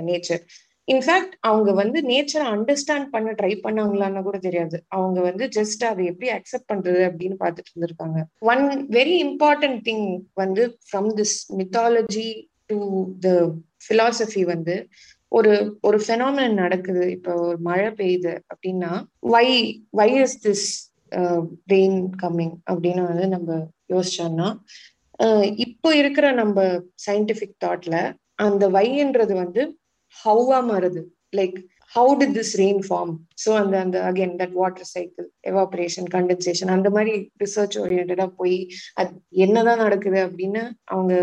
nature in fact அவங்க வந்து நேச்சரை அண்டர்ஸ்டாண்ட் பண்ண ட்ரை பண்ணாங்களான்னு கூட தெரியாது. அவங்க வந்து ஜஸ்ட் அதை எப்படி அக்செப்ட் பண்றது அப்படின்னு பார்த்துட்டு இருந்திருக்காங்க. ஒன் வெரி இம்பார்ட்டன்ட் திங் வந்து from this mythology to the philosophy வந்து ஒரு ஒரு ஃபெனாமினன் நடக்குது. இப்போ ஒரு மழை பெய்யுது அப்படின்னா why why is this rain coming அப்படின்னு வந்து நம்ம யோசிச்சோம்னா uh, இப்போ இருக்கிற நம்ம சயின்டிபிக் தாட்ல அந்த வைன்றது வந்து ஹவ்வா மாறுது? Like how to this rain form so அந்த அந்த again that water cycle evaporation condensation அந்த மாதிரி ரிசர்ச் ஓரியன்டா போய் அது என்னதான் நடக்குது அப்படின்னு அவங்க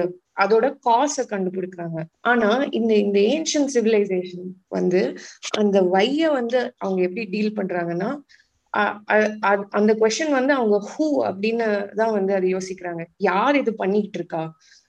அதோட காசை கண்டுபிடிக்கிறாங்க. ஆனா இந்த இந்த ஏன்ஷியன் சிவிலைசேஷன் வந்து அந்த வைய வந்து அவங்க எப்படி டீல் பண்றாங்கன்னா அந்த கொஸ்டின் வந்து அவங்க ஹூ அப்படின்னு தான் வந்து அதை யோசிக்கிறாங்க. யார் இது பண்ணிட்டு இருக்கா?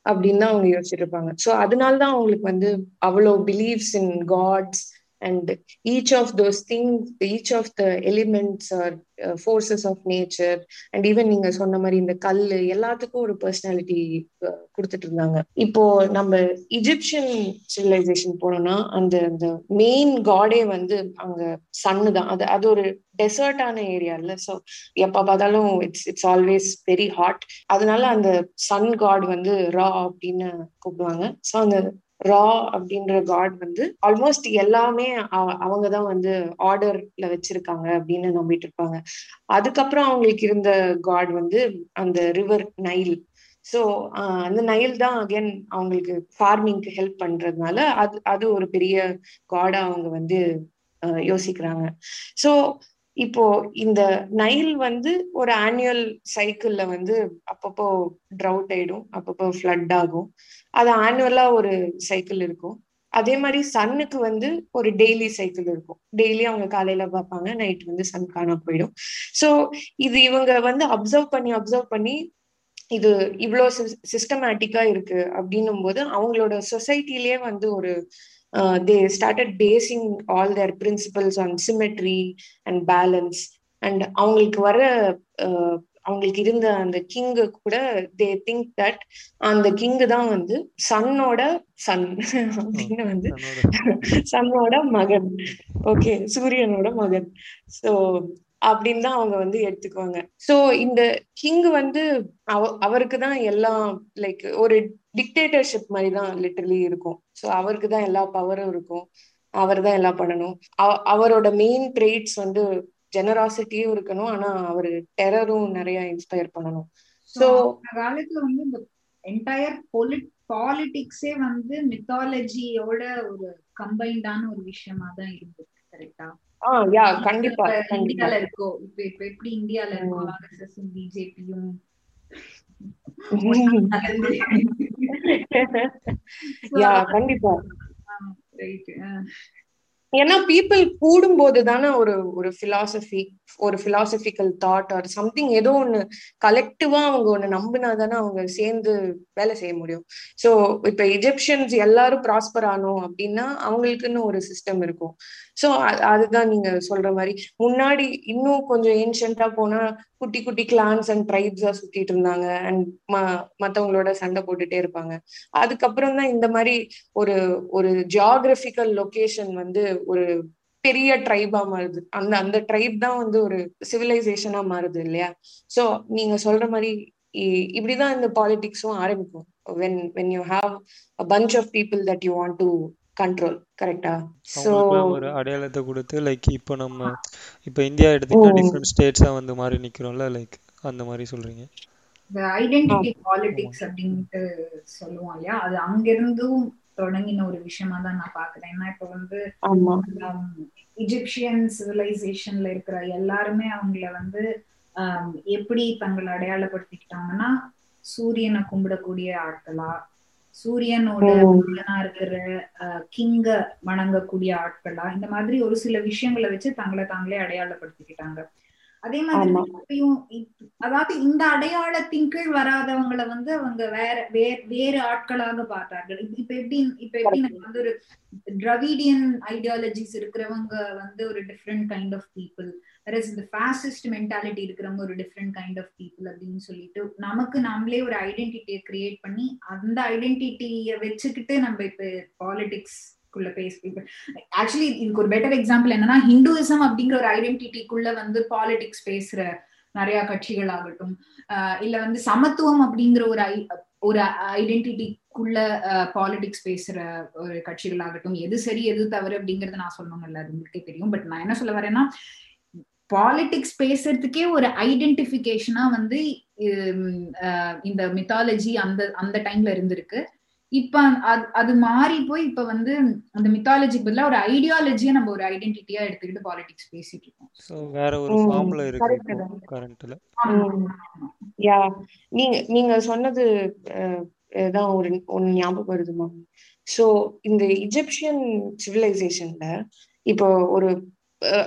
அப்படின்னு தான் அவங்க யோசிச்சுட்டு இருப்பாங்க ஸோ அதனாலதான் அவங்களுக்கு வந்து அவ்வளோ believes in gods and each of those thing each of the elements or forces of nature and even நீங்க சொன்ன மாதிரி இந்த கல்லு எல்லாத்துக்கும் ஒரு பர்சனாலிட்டி uh, கொடுத்துட்டு இருந்தாங்க. இப்போ நம்ம இஜிப்சியன் சிவிலைசேஷன் போனோம்னா அந்த அந்த மெயின் காடே வந்து அங்க சன்னு தான் அது அது ஒரு டெசர்டான ஏரியா இல்ல. ஸோ எப்ப பார்த்தாலும் it's it's always very hot அதனால அந்த சன் காட் வந்து ரா அப்படின்னு கூப்பிடுவாங்க. ஸோ அந்த ரா அப்படின்ற காட் வந்து ஆல்மோஸ்ட் எல்லாமே அவங்க தான் வந்து ஆர்டர்ல வச்சிருக்காங்க அப்படின்னு நம்பிட்டு இருப்பாங்க. அதுக்கப்புறம் அவங்களுக்கு இருந்த காட் வந்து அந்த ரிவர் நைல் ஸோ அந்த நைல் தான் அகைன் அவங்களுக்கு ஃபார்மிங்க்கு ஹெல்ப் பண்றதுனால அது அது ஒரு பெரிய காடா அவங்க வந்து யோசிக்கிறாங்க. ஸோ இப்போ இந்த நைல் வந்து ஒரு ஆனுவல் சைக்கிள்ல வந்து அப்பப்போ ட்ரவுட் ஆயிடும் அப்பப்போ ஃப்ளட் ஆகும். அது ஆனுவலா ஒரு சைக்கிள் இருக்கும். அதே மாதிரி சன்னுக்கு வந்து ஒரு டெய்லி சைக்கிள் இருக்கும். டெய்லி அவங்க காலையில பார்ப்பாங்க நைட் வந்து சன் காண போயிடும். ஸோ இது இவங்க வந்து அப்சர்வ் பண்ணி அப்சர்வ் பண்ணி இது இவ்வளோ சிஸ்டமேட்டிக்கா இருக்கு அப்படின்னும் போது அவங்களோட சொசைட்டிலேயே வந்து ஒரு uh, they started basing all their principles on symmetry and balance. And அவங்களுக்கு வர அவங்களுக்கு இருந்த அந்த கிங்கு கூட தே திங்க் தட் அந்த கிங்கு தான் வந்து சன்னோட சன் அப்படின்னு வந்து சன்னோட மகன். ஓகே சூரியனோட மகன். சோ அப்படின்னு தான் அவங்க வந்து எடுத்துக்குவாங்க. சோ இந்த கிங் வந்து அவ அவருக்கு தான் எல்லாம் லைக் ஒரு டிக்டேட்டர்ஷிப் மாதிரி தான் லிட்டரலி இருக்கும். ஸோ அவருக்கு தான் எல்லா பவரும் இருக்கும். அவர் தான் எல்லாம் பண்ணணும். அவரோட மெயின் ட்ரேட்ஸ் வந்து ஜெனராசிட்டியும் இருக்கணும். ஆனா அவரு டெரரும் நிறைய இன்ஸ்பயர் பண்ணணும். ஸோ காலத்துல வந்து இந்த என்டையர் பொலிட் பாலிடிக்ஸே வந்து மித்தாலஜியோட ஒரு கம்பைண்டான ஒரு விஷயமா தான் இருந்தது கரெக்டா யா கண்டிப்பா இந்தியால இருக்கோ? இப்ப இப்ப எப்படி இந்தியால இருக்கோ? ஆர்எஸ்எஸ் பிஜேபியும் யா கண்டிப்பா. ஏன்னா பீப்புள் கூடும்போது தானே ஒரு ஒரு பிலாசபி ஒரு பிலாசபிக்கல் தாட் ஆர் சம்திங் ஏதோ ஒண்ணு கலெக்டிவா அவங்க ஒண்ணு நம்பினா தானே அவங்க சேர்ந்து வேலை செய்ய முடியும். ஸோ இப்ப இஜிப்சியன்ஸ் எல்லாரும் ப்ராஸ்பர் ஆனோம் அப்படின்னா அவங்களுக்குன்னு ஒரு சிஸ்டம் இருக்கும். ஸோ அதுதான் நீங்க சொல்ற மாதிரி. முன்னாடி இன்னும் கொஞ்சம் ஏன்ஷியண்டா போனா குட்டி குட்டி கிளான்ஸ் அண்ட் ட்ரைப்ஸா சுத்திட்டு இருந்தாங்க. அண்ட் ம மத்தவங்களோட சண்டை போட்டுட்டே இருப்பாங்க. அதுக்கப்புறம் தான் இந்த மாதிரி ஒரு ஒரு ஜியாகிரபிக்கல் லொகேஷன் வந்து ஒரு பெரிய ட்ரைபா மாறுது. அந்த அந்த ட்ரைப் தான் வந்து ஒரு சிவிலைசேஷனா மாறுது இல்லையா? சோ நீங்க சொல்ற மாதிரி இப்படிதான் இந்த பாலிடிக்ஸும் ஆரம்பிக்கும். When when you have a bunch of people that you want to control கரெக்டா சோ ஒரு அடையாளத்தை கொடுத்து லைக் இப்போ நம்ம இப்போ இந்தியா எடுத்துக்கிட்டா டிஃப்ரெண்ட் ஸ்டேட்ஸா வந்து மாறி நிக்கிறோம்ல லைக் அந்த மாதிரி சொல்றீங்க. இந்த ஐடென்டிட்டி பாலிடிக்ஸ் அப்படின்ட்டு சொல்லுவோம் இல்லையா? அது அங்கிருந்தும் தொடங்கின ஒரு விஷயமா தான் நான் பாக்குறேன் ஏன்னா இப்ப வந்து இஜிப்சியன் சிவிலைசேஷன்ல இருக்கிற எல்லாருமே அவங்கள வந்து எப்படி தங்களை அடையாளப்படுத்திக்கிட்டாங்கன்னா சூரியனை கும்பிடக்கூடிய ஆட்களா சூரியனோட இருக்கிற கிங்க வணங்கக்கூடிய ஆட்களா இந்த மாதிரி ஒரு சில விஷயங்களை வச்சு தங்களை தாங்களே அடையாளப்படுத்திக்கிட்டாங்க. அதே மாதிரி அதாவது இந்த அடையாளத்தின் கீழ் வராதவங்களை வந்து அவங்க வேற வேற வேறு ஆட்களாக பார்த்தார்கள். இப்ப எப்படி இப்ப எப்படி நம்ம வந்து ஒரு டிரவிடியன் ஐடியாலஜிஸ் இருக்கிறவங்க வந்து ஒரு டிஃப்ரெண்ட் கைண்ட் ஆஃப் பீப்புள் வேற இந்த ஃபாசிஸ்ட் மென்டாலிட்டி இருக்கிறவங்க ஒரு டிஃப்ரெண்ட் கைண்ட் ஆஃப் பீப்புள் அப்படின்னு சொல்லிட்டு நமக்கு நாமளே ஒரு ஐடென்டிட்டியை கிரியேட் பண்ணி அந்த ஐடென்டிட்டியை வச்சுக்கிட்டு நம்ம இப்ப பாலிடிக்ஸ் குள்ள பேச ஆக்சுவலி இதுக்கு ஒரு பெட்டர் எக்ஸாம்பிள் என்னன்னா ஹிந்துவிசம் அப்படிங்கிற ஒரு ஐடென்டிட்டிக்குள்ள வந்து பாலிடிக்ஸ் பேசுற நிறைய கட்சிகள் ஆகட்டும் இல்ல வந்து சமத்துவம் அப்படிங்கிற ஒரு ஐ ஒரு ஐடென்டிட்டிக்குள்ள பாலிடிக்ஸ் பேசுற ஒரு கட்சிகள் ஆகட்டும் எது சரி எது தவறு அப்படிங்கறத நான் சொல்லணும்ல அது உங்களுக்கே தெரியும். பட் நான் என்ன சொல்ல வரேன்னா பாலிடிக்ஸ் பேசுறதுக்கே ஒரு ஐடென்டிபிகேஷனா வந்து இந்த மித்தாலஜி அந்த அந்த டைம்ல இருந்திருக்கு. இப்ப அது மாறி போய் இப்ப வந்து அந்த மித்தாலஜிக்கு பதிலா ஒரு ஐடியாலஜியா நம்ம ஒரு ஐடென்டிட்டியா எடுத்துக்கிட்டு பாலிடிக்ஸ் பேசிட்டு இருக்கோம். சோ வேற ஒரு ஃபார்ம்ல இருக்கு கரண்ட்ல யா நீங்க நீங்க சொன்னது தான் ஒரு ஒன்னு ஞாபகம் வருதுமா சோ இந்த இஜிப்சியன் சிவிலைசேஷன்ல இப்போ ஒரு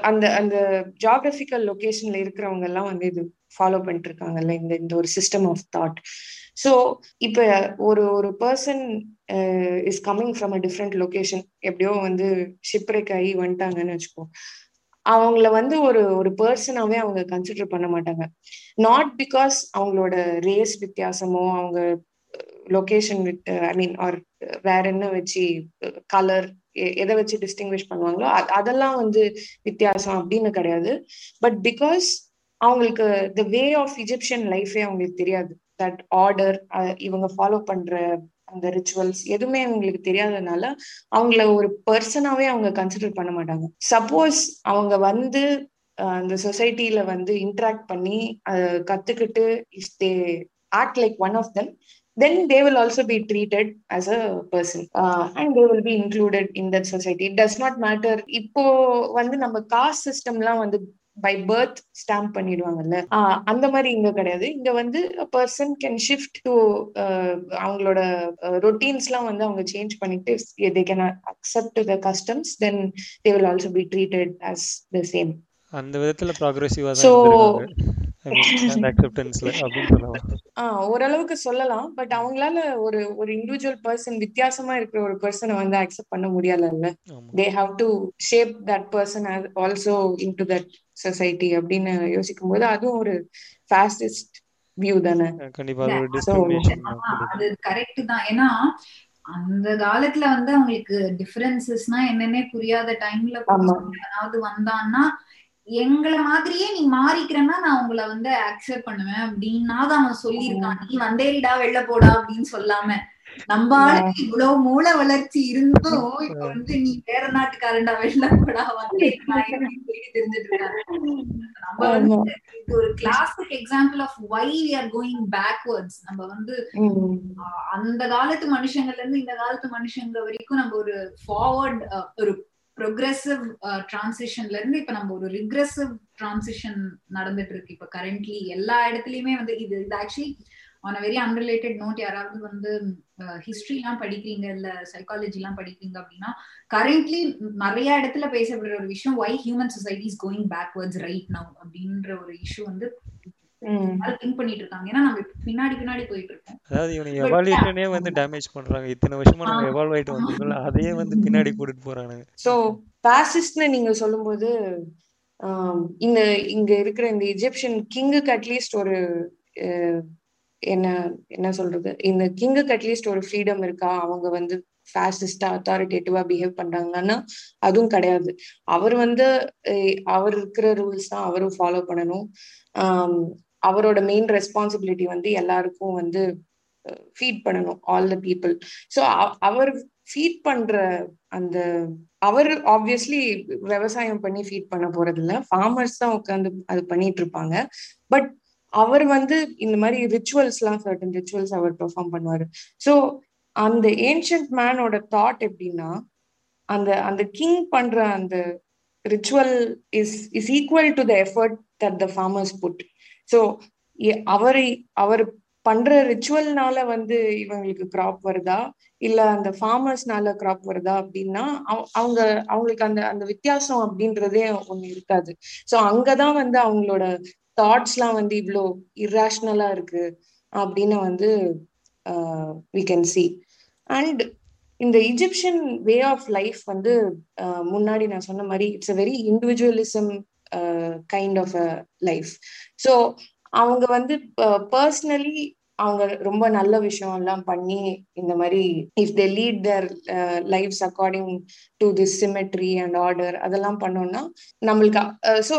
அந்த அந்த ஜியாகிரபிக்கல் லொகேஷன்ல இருக்கிறவங்க எல்லாம் வந்து இது ஃபாலோ பண்ணிட்டு இருக்காங்கல்ல இந்த இந்த ஒரு சிஸ்டம் ஆஃப் தாட் ஸோ இப்ப ஒரு ஒரு person is coming from a different location எப்படியோ வந்து ஷிப்ரேக் ஆகி வந்துட்டாங்கன்னு வச்சுக்கோ. அவங்கள வந்து ஒரு ஒரு பர்சனாவே அவங்க கன்சிடர் பண்ண மாட்டாங்க. நாட் பிகாஸ் அவங்களோட ரேஸ் வித்தியாசமோ அவங்க uh, location with I mean or வேற என்ன வச்சு uh, கலர் எதை வச்சு டிஸ்டிங்விஷ் பண்ணுவாங்களோ அதெல்லாம் வந்து வித்தியாசம் அப்படின்னு கிடையாது. பட் பிகாஸ் அவங்களுக்கு த வே ஆஃப் இஜிப்சியன் லைஃபே அவங்களுக்கு தெரியாது. தட் ஆர்டர் இவங்க ஃபாலோ பண்ற அந்த ரிச்சுவல்ஸ் எதுவுமே அவங்களுக்கு தெரியாததுனால அவங்கள ஒரு பர்சனாவே அவங்க கன்சிடர் பண்ண மாட்டாங்க. சப்போஸ் அவங்க வந்து அந்த சொசைட்டில வந்து இன்ட்ராக்ட் பண்ணி கத்துக்கிட்டு if they act like one of them then they will also be treated as a person and they will be included in that society it does not matter இப்போ வந்து நம்ம காஸ்ட் சிஸ்டம்லாம் வந்து பை பர்த் ஸ்டாம்ப் பண்ணிடுவாங்கல்ல? அந்த மாதிரி இங்க கிடையாது. இங்க வந்து பர்சன் கேன் ஷிஃப்ட் டு அவங்களோட ரொட்டீன்ஸ்லாம் வந்து அவங்க சேஞ்ச் பண்ணிட்டு they can accept the customs then they will also be treated as the same அந்த விதத்துல ப்ராக்ரெசிவா தான் ஓரளவுக்கு சொல்லலாம். பட் அவங்களால ஒரு ஒரு இண்டிவிஜுவல் பர்சன் வித்தியாசமா இருக்கிற ஒரு பர்சனை வந்து அக்செப்ட் பண்ண முடியல they have to shape that person also into that society அப்படின்னு யோசிக்கும் போது அதுவும் ஒரு ஃபாஸ்டஸ்ட் வியூ தானே? அது கரெக்ட் தான். ஏன்னா அந்த காலத்துல வந்து அவங்களுக்கு டிஃபரன்சஸ்னா என்னன்னே புரியாத டைம்ல ஏதாவது வந்தான்னா எங்களை மாதிரியே நீ மாறிக்கிறன்னா நான் உங்களை வந்து அக்செப்ட் பண்ணுவேன் அப்படின்னா தான் அவன் சொல்லியிருக்கான். நீ வந்தேரிடா வெளில போடா அப்படின்னு சொல்லாம. நம்ம ஆளுக்கு இவ்வளவு மூல வளர்ச்சி இருந்தும் இப்ப வந்து நீ வேற நாட்டுக்காரண்டா வெளில போடா தெரிஞ்சுட்டு இருக்காங்க நம்ம வந்து இது ஒரு classic example of why we are going backwards நம்ம வந்து அந்த காலத்து மனுஷங்கள்ல இருந்து இந்த காலத்து மனுஷங்க வரைக்கும் நம்ம ஒரு ஃபார்வர்ட் ஒரு ப்ரொக்ரெசிவ் டிரான்சிஷன்ல இருந்து இப்ப நம்ம ஒரு ரிக்ரெசிவ் டிரான்சிஷன் நடந்துட்டு இருக்கு இப்ப கரண்ட்லி எல்லா இடத்துலயுமே வந்து இது இது actually on a very unrelated note யாராவது வந்து ஹிஸ்டரி எல்லாம் படிக்கிறீங்க இல்ல சைக்காலஜி எல்லாம் படிக்கிறீங்க அப்படின்னா கரண்ட்லி நிறைய இடத்துல பேசப்படுற ஒரு விஷயம் why human society is going backwards right now அப்படின்ற ஒரு இஷ்யூ வந்து திங்க் பண்ணிட்டு இருக்காங்க. ஏன்னா நம்ம பின்னாடி பின்னாடி போயிட்டு இருக்கோம். அதாவது இவனுங்க எவால்யூஷனே வந்து டேமேஜ் பண்றாங்க. இத்தனை வருஷமா நம்ம எவால்வ் ஆயிட்டு வந்தோம்ல அதையே வந்து பின்னாடி கூட்டிட்டு போறாங்க சோ பாசிஸ்ட்னு நீங்க சொல்லும்போது இந்த இங்க இருக்கிற இந்த இஜிப்சியன் கிங்குக்கு அட்லீஸ்ட் ஒரு என்ன என்ன சொல்றது? இந்த கிங்குக்கு அட்லீஸ்ட் ஒரு ஃப்ரீடம் இருக்கா? அவங்க வந்து ஃபேசிஸ்டா அத்தாரிட்டேட்டிவா பிஹேவ் பண்றாங்கன்னா அதுவும் கிடையாது. அவர் வந்து அவர் இருக்கிற ரூல்ஸ் தான் அவரும் ஃபாலோ பண்ணணும். அவரோட மெயின் ரெஸ்பான்சிபிலிட்டி வந்து எல்லாருக்கும் வந்து ஃபீட் பண்ணணும் ஆல் த பீப்புள் ஸோ அவர் ஃபீட் பண்ற அந்த அவர் ஆப்வியஸ்லி விவசாயம் பண்ணி ஃபீட் பண்ண போறது இல்ல ஃபார்மர்ஸ் தான் உட்காந்து அது பண்ணிட்டு இருப்பாங்க. பட் அவர் வந்து இந்த மாதிரி ரிச்சுவல்ஸ் எல்லாம் சர்டன் ரிச்சுவல்ஸ் அவர் பெர்ஃபார்ம் பண்ணுவாரு. ஸோ அந்த ஏன்ஷியன்ட் மேனோட தாட் எப்படின்னா அந்த அந்த கிங் பண்ற அந்த ritual is is equal to the effort that the farmers put so அவரை அவர் பண்ற ரிச்சுவல்னால வந்து இவங்களுக்கு கிராப் வருதா? இல்ல அந்த ஃபார்மர்ஸ்னால கிராப் வருதா அப்படின்னா அவங்க அவங்களுக்கு அந்த அந்த வித்தியாசம் அப்படின்றதே ஒண்ணு இருக்காது. ஸோ அங்கதான் வந்து அவங்களோட தாட்ஸ்லாம் வந்து இவ்வளோ இர்ராஷனலா இருக்கு அப்படின்னு வந்து வி கேன் சி அண்ட் இந்த இஜிப்சியன் வே ஆஃப் லைஃப் வந்து முன்னாடி நான் சொன்ன மாதிரி it's a very individualism kind of a life so அவங்க வந்து பர்சனலி அவங்க ரொம்ப நல்ல விஷயம் எல்லாம் பண்ணி இந்த மாதிரி if they lead their lifes according to this symmetry and order அதெல்லாம் பண்ணோம்னா நம்மளுக்கு so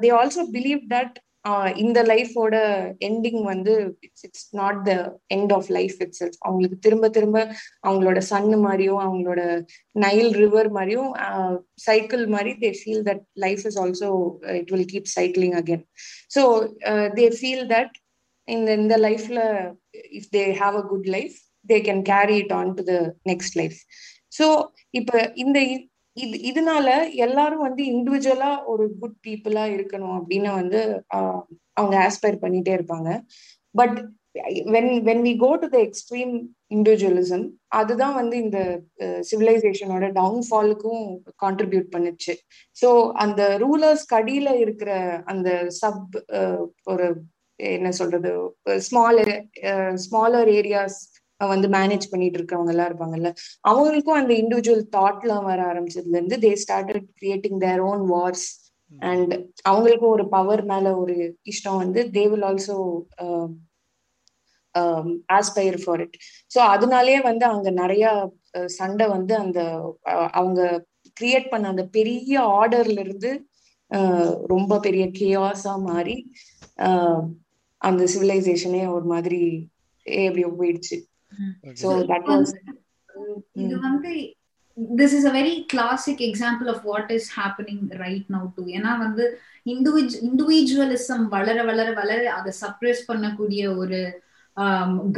they also believe that இந்த லைஃபோட எண்டிங் வந்து it's it's not the end of life it's அவங்களுக்கு திரும்ப திரும்ப அவங்களோட சன்னு மாதிரியும் அவங்களோட நைல் ரிவர் மாதிரியும் சைக்கிள் மாதிரி they feel that life is also it will keep cycling again so they feel that இந்த இந்த லைஃப்ல if they have a good life they can carry it on to the next life so இப்ப இந்த இது இதனால எல்லாரும் வந்து இண்டிவிஜுவலா ஒரு குட் பீப்புளா இருக்கணும் அப்படின்னு வந்து அவங்க ஆஸ்பயர் பண்ணிட்டே இருப்பாங்க. But when when we go to the extreme individualism அதுதான் வந்து இந்த சிவிலைசேஷனோட டவுன்ஃபாலுக்கும் கான்ட்ரிபியூட் பண்ணுச்சு. ஸோ அந்த ரூலர்ஸ் கடியில இருக்கிற அந்த சப் ஒரு என்ன சொல்றது ஸ்மால் ஸ்மாலர் ஏரியாஸ் வந்து மேனேஜ் பண்ணிட்டு இருக்கவங்க எல்லாம் இருப்பாங்கல்ல அவங்களுக்கும் அந்த இண்டிவிஜுவல் தாட்லாம் வர ஆரம்பிச்சதுல இருந்து they started creating their own wars and அவங்களுக்கும் ஒரு பவர் மேல ஒரு இஷ்டம் வந்து they will also aspire for it so அதனாலேயே வந்து அங்க நிறைய சண்டை வந்து அந்த அவங்க கிரியேட் பண்ண அந்த பெரிய ஆர்டர்ல இருந்து ரொம்ப பெரிய கேயாஸா மாறி அந்த சிவிலைசேஷனே ஒரு மாதிரி எப்படியோ போயிடுச்சு. ஸோ தட் வாஸ் இது வந்து this is a very classic example of what is happening right now to ஏன்னா வந்து இண்டிவிஜ் இண்டிவிஜுவலிசம் வளர வளர வளர அதை சப்ரெஸ் பண்ணக்கூடிய ஒரு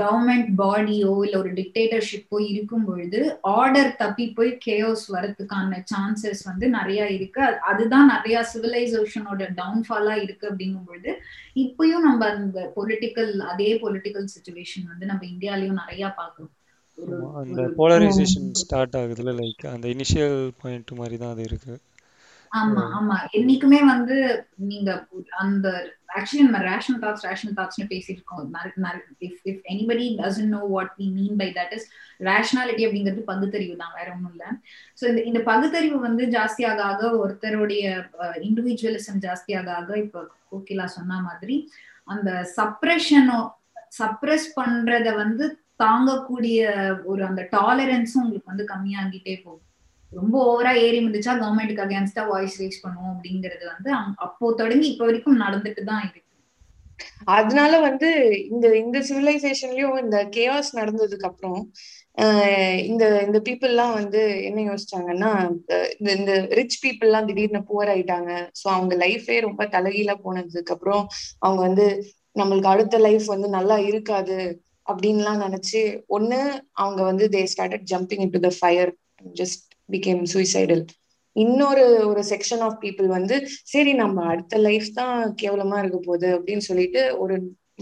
கவர்மெண்ட் பாடியோ இல்ல ஒரு டிக்டேட்டர்ஷிப்போ இருக்கும் பொழுது ஆர்டர் தப்பி போய் கேஓஸ் வரதுக்கான சான்சஸ் வந்து நிறைய இருக்கு. அதுதான் நிறைய சிவிலைசேஷனோட டவுன்ஃபாலா இருக்கு அப்படிங்கும் பொழுது இப்பயும் நம்ம அந்த பொலிட்டிக்கல் அதே பொலிட்டிக்கல் சுச்சுவேஷன் வந்து நம்ம இந்தியாலயும் நிறைய பாக்குறோம் அந்த போலரைசேஷன் ஸ்டார்ட் ஆகுதுல லைக் அந்த இனிஷியல் பாயிண்ட் மாதிரி தான் அது இருக்கு. ஆமா ஆமா. என்னைக்குமே வந்து நீங்க அந்த ஆக்சுவலி நம்ம ரேஷனல் தாட்ஸ் ரேஷனல் தாட்ஸ்னு பேசியிருக்கோம். If if anybody doesn't know what we mean by that is rationality அப்படிங்கிறது பகுத்தறிவு தான். வேற ஒன்றும் இல்லை. ஸோ இந்த இந்த பகுத்தறிவு வந்து ஜாஸ்தியாக ஆக ஒருத்தருடைய இண்டிவிஜுவலிசம் ஜாஸ்தியாக ஆக இப்போ கோகிலா சொன்ன மாதிரி அந்த சப்ரெஷனோ சப்ரெஸ் பண்றத வந்து தாங்கக்கூடிய ஒரு அந்த டாலரன்ஸும் உங்களுக்கு வந்து கம்மியாகிட்டே போகும். ரொம்ப ஓவரா ஏறி இருந்துச்சா கவர்மெண்ட்டுக்கு அகேன்ஸ்டா வாய்ஸ் ரைஸ் பண்ணுவோம் அப்படிங்கிறது வந்து அப்போ தொடங்கி இப்போ வரைக்கும் நடந்துட்டு தான் இருக்கு. அதனால வந்து இந்த இந்த சிவிலைசேஷன்லயும் இந்த கேஆஸ் நடந்ததுக்கு அப்புறம் இந்த இந்த பீப்புள் எல்லாம் வந்து என்ன யோசிச்சாங்கன்னா இந்த இந்த ரிச் பீப்புள் எல்லாம் திடீர்னு புவர் ஆயிட்டாங்க. ஸோ அவங்க லைஃபே ரொம்ப தலைகீழா போனதுக்கு அப்புறம் அவங்க வந்து நம்மளுக்கு அடுத்த லைஃப் வந்து நல்லா இருக்காது அப்படின்லாம் நினைச்சு ஒண்ணு அவங்க வந்து they started jumping into the fire just became suicidal இன்னொரு ஒரு செக்ஷன் ஆஃப் பீப்புள் வந்து சரி நம்ம அடுத்த லைஃப் தான் கேவலமா இருக்க போகுது அப்படின்னு சொல்லிட்டு ஒரு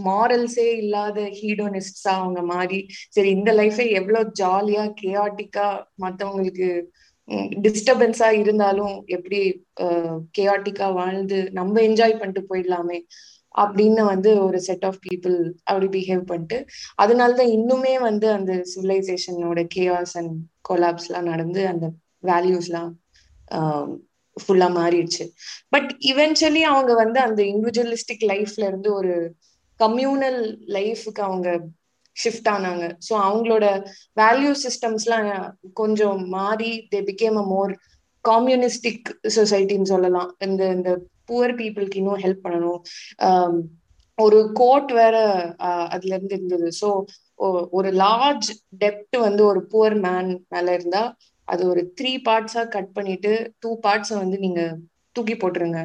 மாரல்ஸே இல்லாத ஹீடோனிஸ்டா அவங்க மாறி சரி இந்த லைஃபே எவ்வளவு ஜாலியா கேஆட்டிக்கா மத்தவங்களுக்கு டிஸ்டர்பன்ஸா இருந்தாலும் எப்படி கேஆட்டிக்கா வாழ்ந்து நம்ம என்ஜாய் பண்ணிட்டு போயிடலாமே? அப்படின்னு வந்து ஒரு செட் ஆஃப் பீப்புள் அப்படி பிஹேவ் பண்ணிட்டு அதனாலதான் இன்னுமே வந்து அந்த சிவிலைசேஷனோட கேஆஸ் அண்ட் கொலாப்ஸ் எல்லாம் நடந்து அந்த வேல்யூஸ் எல்லாம் ஃபுல்லா மாறிடுச்சு. பட் இவென்ச்சுவலி அவங்க வந்து அந்த இண்டிவிஜுவலிஸ்டிக் லைஃப்ல இருந்து ஒரு கம்யூனல் லைஃபுக்கு அவங்க ஷிஃப்ட் ஆனாங்க. ஸோ அவங்களோட வேல்யூ சிஸ்டம்ஸ்லாம் கொஞ்சம் மாறி தே பிகேம் அ மோர் காம்யூனிஸ்டிக் சொசைட்டின்னு சொல்லலாம். இந்த இந்த புவர் பீப்புளுக்கு இன்னும் ஹெல்ப் பண்ணணும். ஒரு கோட் வேற அதுல இருந்து இருந்தது. ஸோ ஒரு லார்ஜ் டெப்ட் வந்து ஒரு புவர் மேன் மேல இருந்தா அது ஒரு த்ரீ பார்ட்ஸா கட் பண்ணிட்டு டூ பார்ட்ஸை வந்து நீங்க தூக்கி போட்டுருங்க.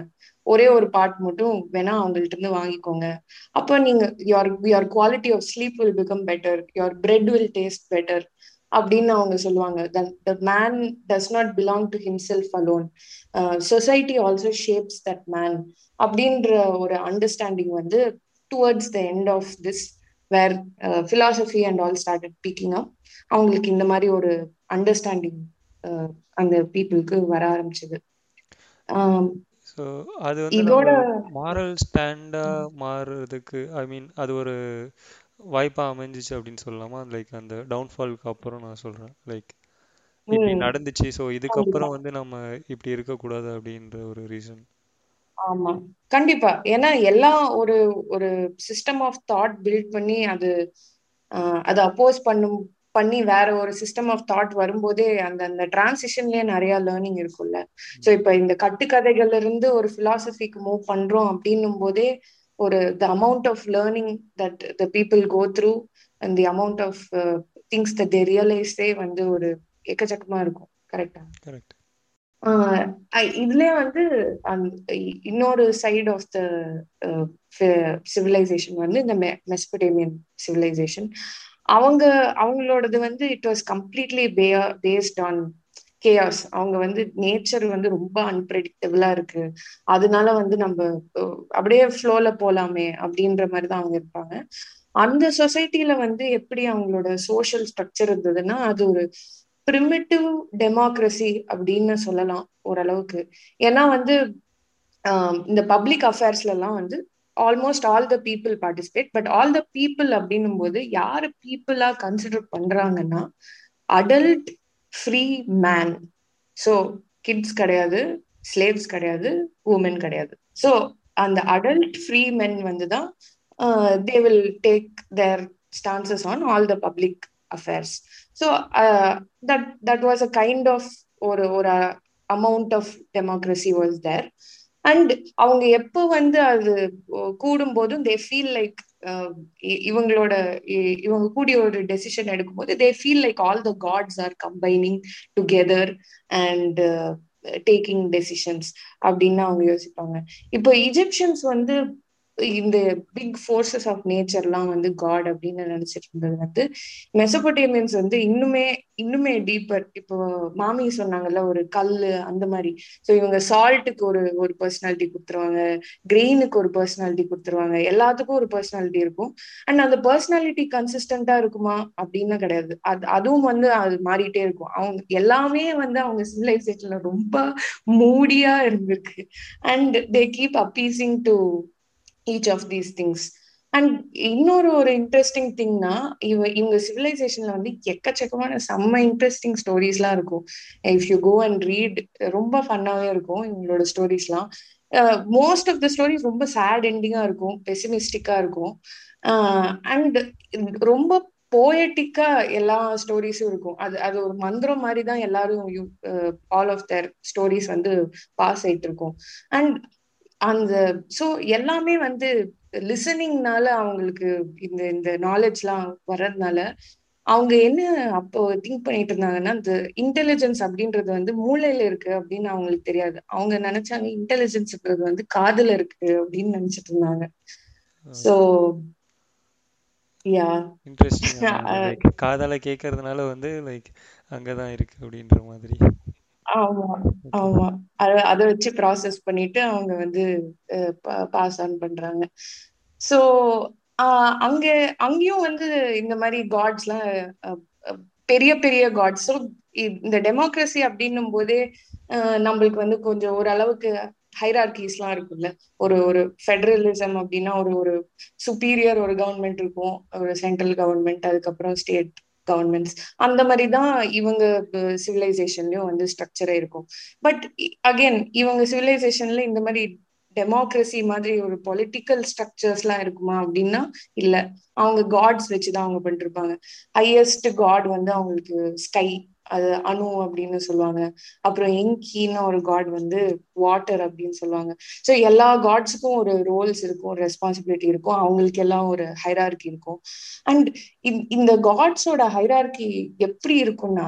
ஒரே ஒரு பார்ட் மட்டும் வேணா அவங்கள்ட்ட இருந்து வாங்கிக்கோங்க. அப்போ நீங்க your your quality of sleep will become better your bread will taste better அப்படின்னு அவங்க சொல்லுவாங்க. The man does not belong to himself alone society also shapes that man அப்படின்ற ஒரு அண்டர்ஸ்டாண்டிங் வந்து towards the end of this where philosophy and all started picking up அவங்களுக்கு இந்த மாதிரி ஒரு அண்டர்ஸ்டாண்டிங் அந்த பீப்புளுக்கு வர ஆரம்பிச்சது. ஸோ அது வந்து மாரல் ஸ்டாண்டா மாறுறதுக்கு ஐ மீன் அது ஒரு வாய்ப்பா அமைஞ்சிச்சு அப்படின்னு சொல்லலாமா லைக் அந்த டவுன்ஃபாலுக்கு அப்புறம் நான் சொல்றேன். லைக் இப்படி நடந்துச்சு. ஸோ இதுக்கப்புறம் வந்து நம்ம இப்படி இருக்கக்கூடாது அப்படின்ற ஒரு ரீசன் ஆமா. கண்டிப்பா. ஏன்னா எல்லாம் ஒரு ஒரு சிஸ்டம் ஆஃப் தாட் பில்ட் பண்ணி அது அதை அப்போஸ் பண்ணும் பண்ணி வேற ஒரு சிஸ்டம் ஆஃப் தாட் வரும்போதே அந்த அந்த டிரான்சிஷன்லயே நிறைய லேர்னிங் இருக்கும்ல. ஸோ இப்ப இந்த கட்டுக்கதைகள்ல இருந்து ஒரு பிலாசபிக்கு மூவ் பண்றோம் அப்படின்னும் போதே ஒரு the amount of learning that the people go through and the amount of things that they realise வந்து ஒரு எக்கச்சக்கமா இருக்கும். கரெக்டா கரெக்ட் இதுலயே வந்து இன்னொரு சைடு ஆஃப் த சிவிலைசேஷன் வந்து இந்த மெஸ்படேமியன் சிவிலைசேஷன் அவங்க அவங்களோடது வந்து it was completely based on chaos அவங்க வந்து நேச்சர் வந்து ரொம்ப அன்பிரடிக்டபிளா இருக்கு. அதனால வந்து நம்ம அப்படியே ஃப்ளோல போலாமே அப்படின்ற மாதிரி தான் அவங்க இருப்பாங்க. அந்த சொசைட்டில வந்து எப்படி அவங்களோட சோஷியல் ஸ்ட்ரக்சர் இருந்ததுன்னா அது ஒரு பிரிமிட்டிவ் டெமோக்ரஸி அப்படின்னு சொல்லலாம் ஓரளவுக்கு. ஏன்னா வந்து இந்த பப்ளிக் அஃபேர்ஸ்ல எல்லாம் வந்து almost all the people participate but all the people அப்படின்னும் போது யாரு பீப்புளா கன்சிடர் பண்றாங்கன்னா adult free man so kids கிடையாது ஸ்லேவ்ஸ் கிடையாது உமன் கிடையாது. ஸோ அந்த அடல்ட் ஃப்ரீ மென் வந்து தான் they will take their stances on all the public affairs so that that was a kind of ஒரு ஒரு amount of democracy was there and அவங்க எப்போ வந்து அது கூடும் போதும் தே ஃபீல் லைக் Um, இவங்களோட இவங்க கூடிய ஒரு டெசிஷன் எடுக்கும்போது they feel like all the gods are combining together and taking decisions அப்படின்னு அவங்க யோசிப்பாங்க. இப்போ இஜிப்சியன்ஸ் வந்து இந்த பிக் ஃபோர்ஸஸ் ஆஃப் நேச்சர்லாம் வந்து காட் அப்படின்னு நினைச்சிட்டு இருந்தது வந்து மெசபோட்டேமியன்ஸ் வந்து இன்னுமே இன்னுமே டீப்பர் இப்போ மாமி சொன்னாங்கல்ல ஒரு கல் அந்த மாதிரி. ஸோ இவங்க சால்ட்டுக்கு ஒரு ஒரு பர்சனாலிட்டி கொடுத்துருவாங்க கிரெயினுக்கு ஒரு பர்சனாலிட்டி கொடுத்துருவாங்க எல்லாத்துக்கும் ஒரு பர்சனாலிட்டி இருக்கும். அண்ட் அந்த பர்சனாலிட்டி கன்சிஸ்டண்டா இருக்குமா? அப்படின்னு கிடையாது. அது அதுவும் வந்து அது மாறிட்டே இருக்கும். அவங்க எல்லாமே வந்து அவங்க சிவிலைசேஷன்ல ரொம்ப மூடியா இருந்திருக்கு. And they keep appeasing to each of these things and இன்னொரு ஒரு இன்ட்ரெஸ்டிங் திங்னா இவ இவங்க சிவிலைசேஷன்ல வந்து எக்கச்சக்கமான செம்ம இன்ட்ரெஸ்டிங் ஸ்டோரிஸ்லாம் இருக்கும். If you go and read ரொம்ப ஃபன்னாவே இருக்கும் இவங்களோட ஸ்டோரிஸ்லாம் மோஸ்ட் ஆஃப் த ஸ்டோரிஸ் ரொம்ப சேட் எண்டிங்கா இருக்கும் பெசிமிஸ்டிக்கா இருக்கும். Uh, அண்ட் ரொம்ப போயட்டிக்கா எல்லா ஸ்டோரிஸும் இருக்கும். அது அது ஒரு மந்திரம் மாதிரி தான் எல்லாரும் ஆல் ஆஃப் தேர் ஸ்டோரிஸ் வந்து பாஸ் ஆயிட்டு இருக்கும். அண்ட் அந்த ஸோ எல்லாமே வந்து லிசனிங்னால அவங்களுக்கு இந்த இந்த நாலேஜ்லாம் வர்றதுனால அவங்க என்ன அப்போ திங்க் பண்ணிட்டு இருந்தாங்கன்னா இந்த இன்டெலிஜென்ஸ் அப்படின்றது வந்து மூளையில இருக்கு அப்படின்னு அவங்களுக்கு தெரியாது. அவங்க நினைச்சாங்க இன்டெலிஜென்ஸ்ன்றது வந்து காதுல இருக்கு அப்படின்னு நினைச்சிட்டு இருந்தாங்க. ஸோ யா இன்ட்ரெஸ்டிங் காதால கேட்கறதுனால வந்து லைக் அங்கதான் இருக்கு அப்படின்ற மாதிரி. ஆமா ஆமா. அத அத வச்சு ப்ராசஸ் பண்ணிட்டு அவங்க வந்து பாஸ் ஆன் பண்றாங்க. சோ அங்க அங்கேயும் வந்து இந்த மாதிரி காட்ஸ்லாம் பெரிய பெரிய காட்ஸ் ஸோ இந்த டெமோக்ரஸி அப்படின்னும் போதே நம்மளுக்கு வந்து கொஞ்சம் ஓரளவுக்கு ஹைரார்கிஸ்லாம் இருக்குல்ல ஒரு ஒரு ஃபெடரலிசம் அப்படின்னா ஒரு ஒரு சுப்பீரியர் ஒரு கவர்மெண்ட் இருக்கும். ஒரு சென்ட்ரல் கவர்மெண்ட் அதுக்கப்புறம் ஸ்டேட் கவர்மெண்ட்ஸ் அந்த மாதிரி தான் இவங்க சிவிலைசேஷன்லயும் வந்து ஸ்ட்ரக்சரே இருக்கும். பட் அகெயின் இவங்க சிவிலைசேஷன்ல இந்த மாதிரி டெமோக்ரஸி மாதிரி ஒரு பொலிட்டிக்கல் ஸ்ட்ரக்சர்ஸ் எல்லாம் இருக்குமா அப்படின்னா இல்ல. அவங்க காட்ஸ் வச்சுதான் அவங்க பண்ணிருப்பாங்க. ஹையஸ்ட் காட் வந்து அவங்களுக்கு ஸ்கை அது அணு அப்படின்னு சொல்லுவாங்க. அப்புறம் எங்கின்னு ஒரு காட் வந்து வாட்டர் அப்படின்னு சொல்லுவாங்க. ஸோ எல்லா காட்ஸுக்கும் ஒரு ரோல்ஸ் இருக்கும் ஒரு ரெஸ்பான்சிபிலிட்டி இருக்கும். அவங்களுக்கு எல்லாம் ஒரு ஹைரார்கி இருக்கும். அண்ட் இந்த காட்ஸோட ஹைரார்கி எப்படி இருக்கும்னா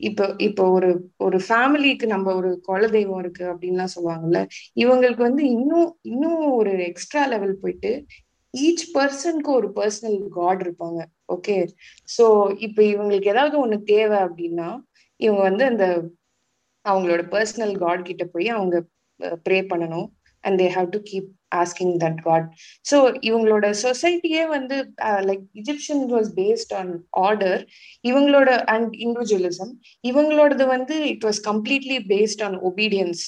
இப்போ இப்போ ஒரு ஒரு ஃபேமிலிக்கு நம்ம ஒரு குலதெய்வம் இருக்கு அப்படின்லாம் சொல்லுவாங்கல்ல. இவங்களுக்கு வந்து இன்னும் இன்னும் ஒரு எக்ஸ்ட்ரா லெவல் போயிட்டு ஈச் பர்சனுக்கு ஒரு பர்சனல் காட் இருப்பாங்க. ஓகே சோ இப்ப இவங்களுக்கு ஏதாவது ஒண்ணு தேவை அப்படின்னா இவங்க வந்து அந்த அவங்களோட பர்சனல் காட் கிட்ட போய் அவங்க ப்ரே பண்ணணும். And they have to keep asking that god so இவங்களோட சொசைட்டியே வந்து like Egyptian was based on order இவங்களோட அண்ட் இண்டிவிஜுவலிசம் இவங்களோடது வந்து it was completely based on obedience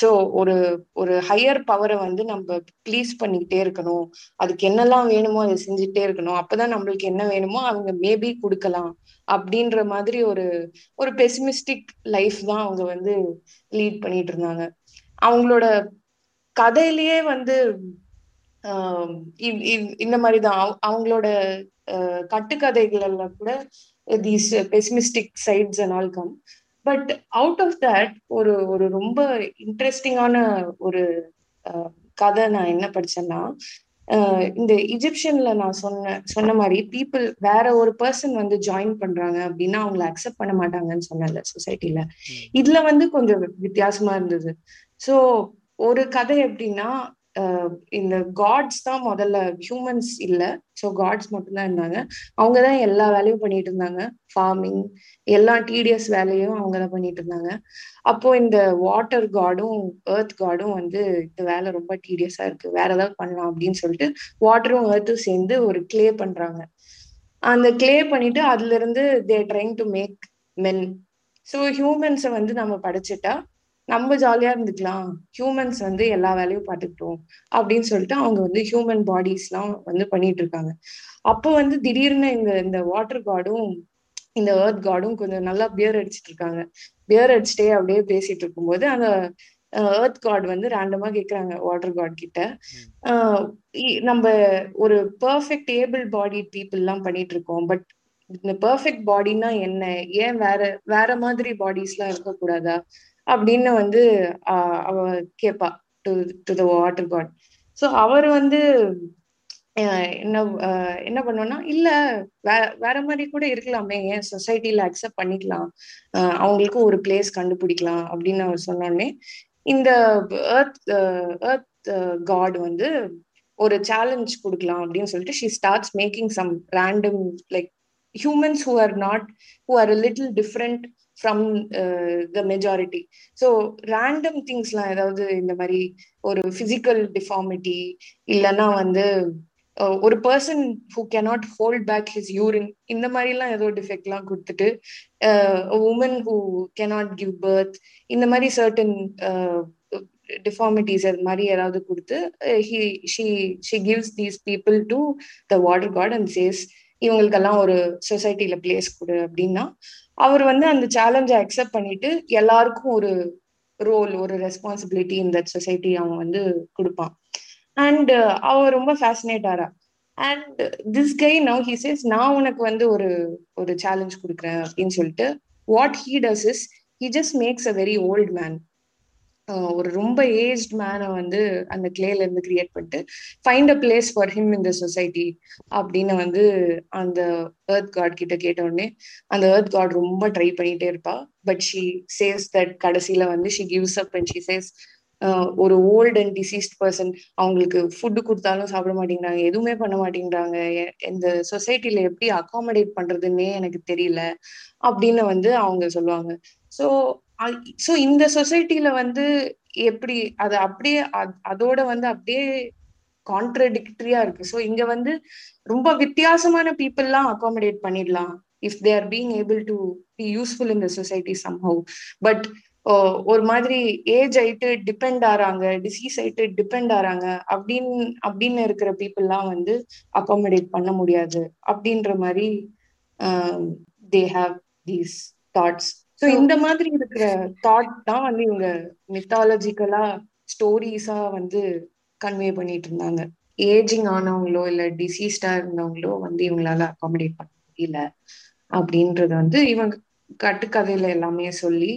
so ஒரு ஒரு ஹையர் பவரை வந்து நம்ம ப்ளீஸ் பண்ணிக்கிட்டே இருக்கணும். அதுக்கு என்னெல்லாம் வேணுமோ அதை செஞ்சுட்டே இருக்கணும். அப்பதான் நம்மளுக்கு என்ன வேணுமோ அவங்க மேபி கொடுக்கலாம். அப்படின்ற மாதிரி ஒரு ஒரு பெசிமிஸ்டிக் லைஃப் தான் அவங்க வந்து லீட் பண்ணிட்டு இருந்தாங்க. அவங்களோட கதையிலேயே வந்து இந்த மாதிரிதான் அவங்களோட கட்டுக்கதைகள்ல கூட these pessimistic sides and all come but out of that ஒரு ஒரு ரொம்ப இன்ட்ரெஸ்டிங்கான ஒரு கதை நான் என்ன படிச்சேன்னா இந்த இஜிப்சியன்ல நான் சொன்ன சொன்ன மாதிரி பீப்புள் வேற ஒரு பர்சன் வந்து ஜாயின் பண்றாங்க அப்படின்னா அவங்கள அக்செப்ட் பண்ண மாட்டாங்கன்னு சொன்னல சொசைட்டில இதுல வந்து கொஞ்சம் வித்தியாசமா இருந்தது. ஸோ ஒரு கதை எப்படின்னா இந்த காட்ஸ் தான் முதல்ல ஹியூமன்ஸ் இல்லை. ஸோ காட்ஸ் மட்டும்தான் இருந்தாங்க. அவங்க தான் எல்லா வேலையும் பண்ணிட்டு இருந்தாங்க. ஃபார்மிங் எல்லா டிடிஎஸ் வேலையும் அவங்க தான் பண்ணிட்டு இருந்தாங்க. அப்போ இந்த வாட்டர் காடும் ஏர்த் காடும் வந்து இந்த வேலை ரொம்ப டிடிஎஸா இருக்கு. வேற ஏதாவது பண்ணலாம் அப்படின்னு சொல்லிட்டு வாட்டரும் ஏர்த்தும் சேர்ந்து ஒரு கிளே பண்றாங்க. அந்த கிளே பண்ணிட்டு அதுல இருந்து they trying to make men so ஹியூமன்ஸை வந்து நம்ம படிச்சுட்டா நம்ம ஜாலியா இருந்துக்கலாம். ஹியூமன்ஸ் வந்து எல்லா வேலையும் பார்த்துக்கிட்டோம். அப்படின்னு சொல்லிட்டு அவங்க வந்து ஹியூமன் பாடிஸ் எல்லாம் வந்து பண்ணிட்டு இருக்காங்க. அப்போ வந்து திடீர்னு இந்த இந்த வாட்டர் காடும் இந்த ஏர்த் காடும் கொஞ்சம் நல்லா பியர் அடிச்சிட்டு இருக்காங்க. பியர் அடிச்சுட்டே அப்படியே பேசிட்டு இருக்கும்போது அந்த ஏர்த் காட் வந்து ரேண்டமா கேக்குறாங்க வாட்டர் காட் கிட்ட. நம்ம ஒரு பர்ஃபெக்ட் ஏபிள் பாடி பீப்புள் எல்லாம் பண்ணிட்டு இருக்கோம். பட் இந்த பர்ஃபெக்ட் பாடினா என்ன? ஏன் வேற வேற மாதிரி பாடிஸ் எல்லாம் இருக்கக்கூடாதா? அப்படின்னு வந்து அவ கேப்பா to to the water god so அவர் வந்து என்ன என்ன பண்ணோம்னா இல்ல வேற வேற மாதிரி கூட இருக்கலாமே ஏன் சொசைட்டில அக்செப்ட் பண்ணிக்கலாம். அவங்களுக்கும் ஒரு பிளேஸ் கண்டுபிடிக்கலாம் அப்படின்னு அவர் சொன்னோடனே இந்த ஏர்த் ஏர்த் காட் வந்து ஒரு சேலஞ்ச் கொடுக்கலாம் அப்படின்னு சொல்லிட்டு she starts making some random like humans who are not who are little different from the majority so random திங்ஸ்லாம் ஏதாவது இந்த மாதிரி ஒரு ஃபிசிக்கல் டிஃபார்மிட்டி இல்லைன்னா வந்து ஒரு person who cannot hold back his urine இந்த மாதிரிலாம் ஏதோ டிஃபெக்ட்லாம் கொடுத்துட்டு woman who cannot give birth இந்த மாதிரி சர்டன் டிஃபார்மிட்டிஸ் அது மாதிரி ஏதாவது கொடுத்து he she she gives these people to the water god and says இவங்களுக்கெல்லாம் ஒரு சொசைட்டில பிளேஸ் கொடு அப்படின்னா அவர் வந்து அந்த சேலஞ்சை அக்செப்ட் பண்ணிட்டு எல்லாருக்கும் ஒரு ரோல் ஒரு ரெஸ்பான்சிபிலிட்டி இந்த சொசைட்டி அவன் வந்து கொடுப்பான். அண்ட் அவர் ரொம்ப ஃபேசினேட் ஆறா. And this guy now he says நான் உனக்கு வந்து ஒரு ஒரு சேலஞ்ச் கொடுக்குறேன் அப்படின்னு சொல்லிட்டு what he does is he just makes a very old man ஒரு ரொம்ப ஏஜ்ட் மேனை வந்து அந்த கிளேல இருந்து கிரியேட் பண்ணிட்டு find a place for him in the society அப்படின்னு வந்து அந்த ஏர்த் காட் கிட்ட கேட்ட உடனே அந்த ஏர்த் காட் ரொம்ப ட்ரை பண்ணிட்டே இருப்பா. பட் ஷி சேஸ் தட் கடைசியில வந்து she gives up and she says ஒரு ஓல்ட் அண்ட் டிசீஸ்ட் பர்சன் அவங்களுக்கு ஃபுட்டு கொடுத்தாலும் சாப்பிட மாட்டேங்கிறாங்க எதுவுமே பண்ண மாட்டேங்கிறாங்க. இந்த சொசைட்டில எப்படி அகாமடேட் பண்றதுன்னே எனக்கு தெரியல அப்படின்னு வந்து அவங்க சொல்லுவாங்க. ஸோ சோ இந்த சொசைட்டில வந்து எப்படி அது அப்படியே அதோட வந்து அப்படியே கான்ட்ரடிக்டரியா இருக்கு. ஸோ இங்க வந்து ரொம்ப வித்தியாசமான பீப்புள்லாம் அகாமடேட் பண்ணிடலாம் if they are being able to be useful in the society somehow but ஒரு மாதிரி ஏஜ் ஆயிட்டு டிபெண்ட் ஆறாங்க டிசீஸ் ஆயிட்டு டிபெண்ட் ஆறாங்க அப்படின்னு அப்படின்னு இருக்கிற பீப்புள்லாம் வந்து அகாமடேட் பண்ண முடியாது அப்படின்ற மாதிரி they have these thoughts so இந்த மாதிரி இருக்கிற தாட் தான் வந்து இவங்க மித்தாலஜிக்கலா ஸ்டோரிஸா வந்து கன்வே பண்ணிட்டு இருந்தாங்க ஏஜிங் ஆனவங்களோ இல்ல டிசீஸ்டா இருந்தவங்களோ வந்து இவங்களால அகாமடேட் பண்ண முடியல அப்படின்றது வந்து இவங்க கட்டுக்கதையில எல்லாமே சொல்லி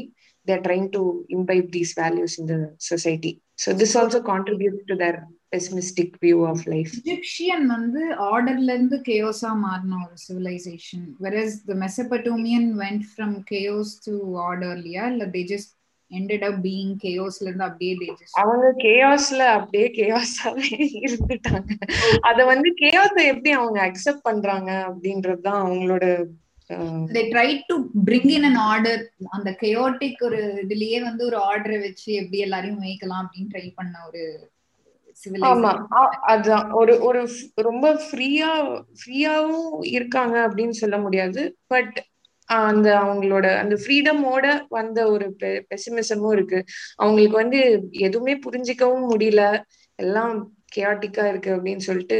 they're trying to imbibe these values in the society. So this also contributes to their pessimistic view of life. Egyptian வந்து ஆர்டர்ல இருந்து கேயோஸா மாறின ஒரு civilisation whereas the Mesopotamian went from chaos to order இல்லையா இல்ல they just ended up being chaosல இருந்து அப்படியே they just அவங்க கேயாஸ்ல அப்படியே கேயாஸாவே இருந்துட்டாங்க. அத வந்து கேயாஸ எப்படி அவங்க அக்செப்ட் பண்றாங்க அப்படின்றதுதான் அவங்களோட they tried to bring in an order. அந்த chaotic ஒரு இதுலயே வந்து ஒரு ஆர்டரை வச்சு எப்படி எல்லாரையும் மேய்க்கலாம் அப்படின்னு ட்ரை பண்ண ஒரு ஆமா. அதான். ஒரு ஒரு ரொம்ப ஃப்ரீயா ஃப்ரீயாவும் இருக்காங்க அப்படின்னு சொல்ல முடியாது. பட் அந்த அவங்களோட அந்த ஃப்ரீடமோட வந்த ஒரு பெசிமிசமும் இருக்கு. அவங்களுக்கு வந்து எதுவுமே புரிஞ்சிக்கவும் முடியல. எல்லாம் கேட்டிக்கா இருக்கு அப்படின்னு சொல்லிட்டு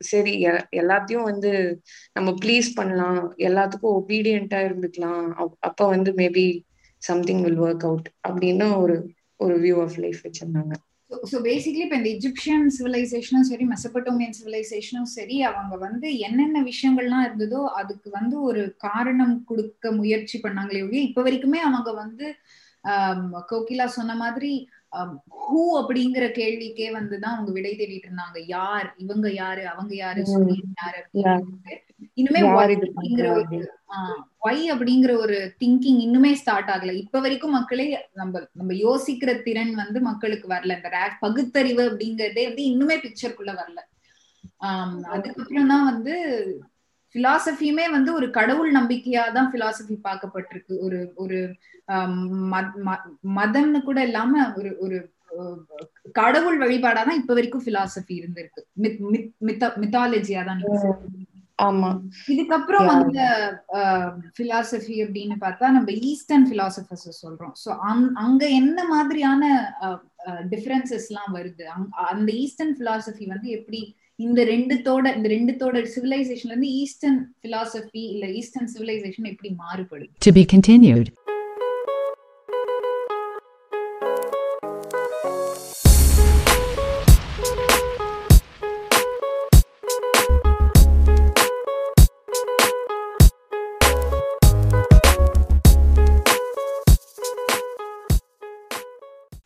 சரி எல்லாத்தையும் வந்து நம்ம ப்ளீஸ் பண்ணலாம். எல்லாத்துக்கும் ஒபீடியண்டா இருந்துக்கலாம். அப்ப வந்து maybe something will work out அப்படின்னு ஒரு ஒரு வியூ ஆஃப் லைஃப் வச்சிருந்தாங்க. ஸோ பேசிக்லி இப்போ இந்த இஜிப்சியன் சிவிலைசேஷனும் சரி மெசபட்டோமியன் சிவிலைசேஷனும் சரி அவங்க வந்து என்னென்ன விஷயங்கள்லாம் இருந்ததோ அதுக்கு வந்து ஒரு காரணம் கொடுக்க முயற்சி பண்ணாங்களே ஒழிய இப்போ வரைக்குமே அவங்க வந்து கோகிலா சொன்ன மாதிரி ஹூ அப்படிங்கிற கேள்விக்கே வந்துதான் அவங்க விடை தேடிட்டு இருந்தாங்க. யார்? இவங்க யாரு? அவங்க யாரு? யாரு? இன்னுமே அப்படிங்கிற ஒரு ஒய் அப்படிங்கிற ஒரு திங்கிங் இன்னுமே ஸ்டார்ட் ஆகல. இப்ப வரைக்கும் மக்களே நம்ம நம்ம யோசிக்கிற திறன் வந்து மக்களுக்கு வரல. இந்த பகுத்தறிவு அப்படிங்கறதே வந்து இன்னுமே பிக்சருக்குள்ள வரல. ஆஹ் அதுக்கப்புறம் தான் வந்து பிலாசபியுமே வந்து ஒரு கடவுள் நம்பிக்கையா தான் பிலாசபி பார்க்கப்பட்டிருக்கு. ஒரு ஒரு மதம்னு கூட இல்லாம ஒரு ஒரு கடவுள் வழிபாடாதான் இப்ப வரைக்கும் பிலாசபி இருந்திருக்கு. மித்தாலஜியா தான் ஆமா இதுக்கப்புறம். வந்த பிலாசபி அப்படின்னு பார்த்தா நம்ம ஈஸ்டர்ன் பிலாசபர்ஸ் சொல்றோம் சோ அங்க என்ன மாதிரியான டிஃபரன்சஸ் எல்லாம் வருது அந்த ஈஸ்டர்ன் பிலாசபி வந்து எப்படி இந்த ரெண்டுத்தோட இந்த ரெண்டுத்தோட சிவிலைசேஷன்ல இருந்து ஈஸ்டர்ன் பிலாசபி இல்ல ஈஸ்டர்ன் சிவிலைசேஷன் எப்படி மாறுபடுது To be continued.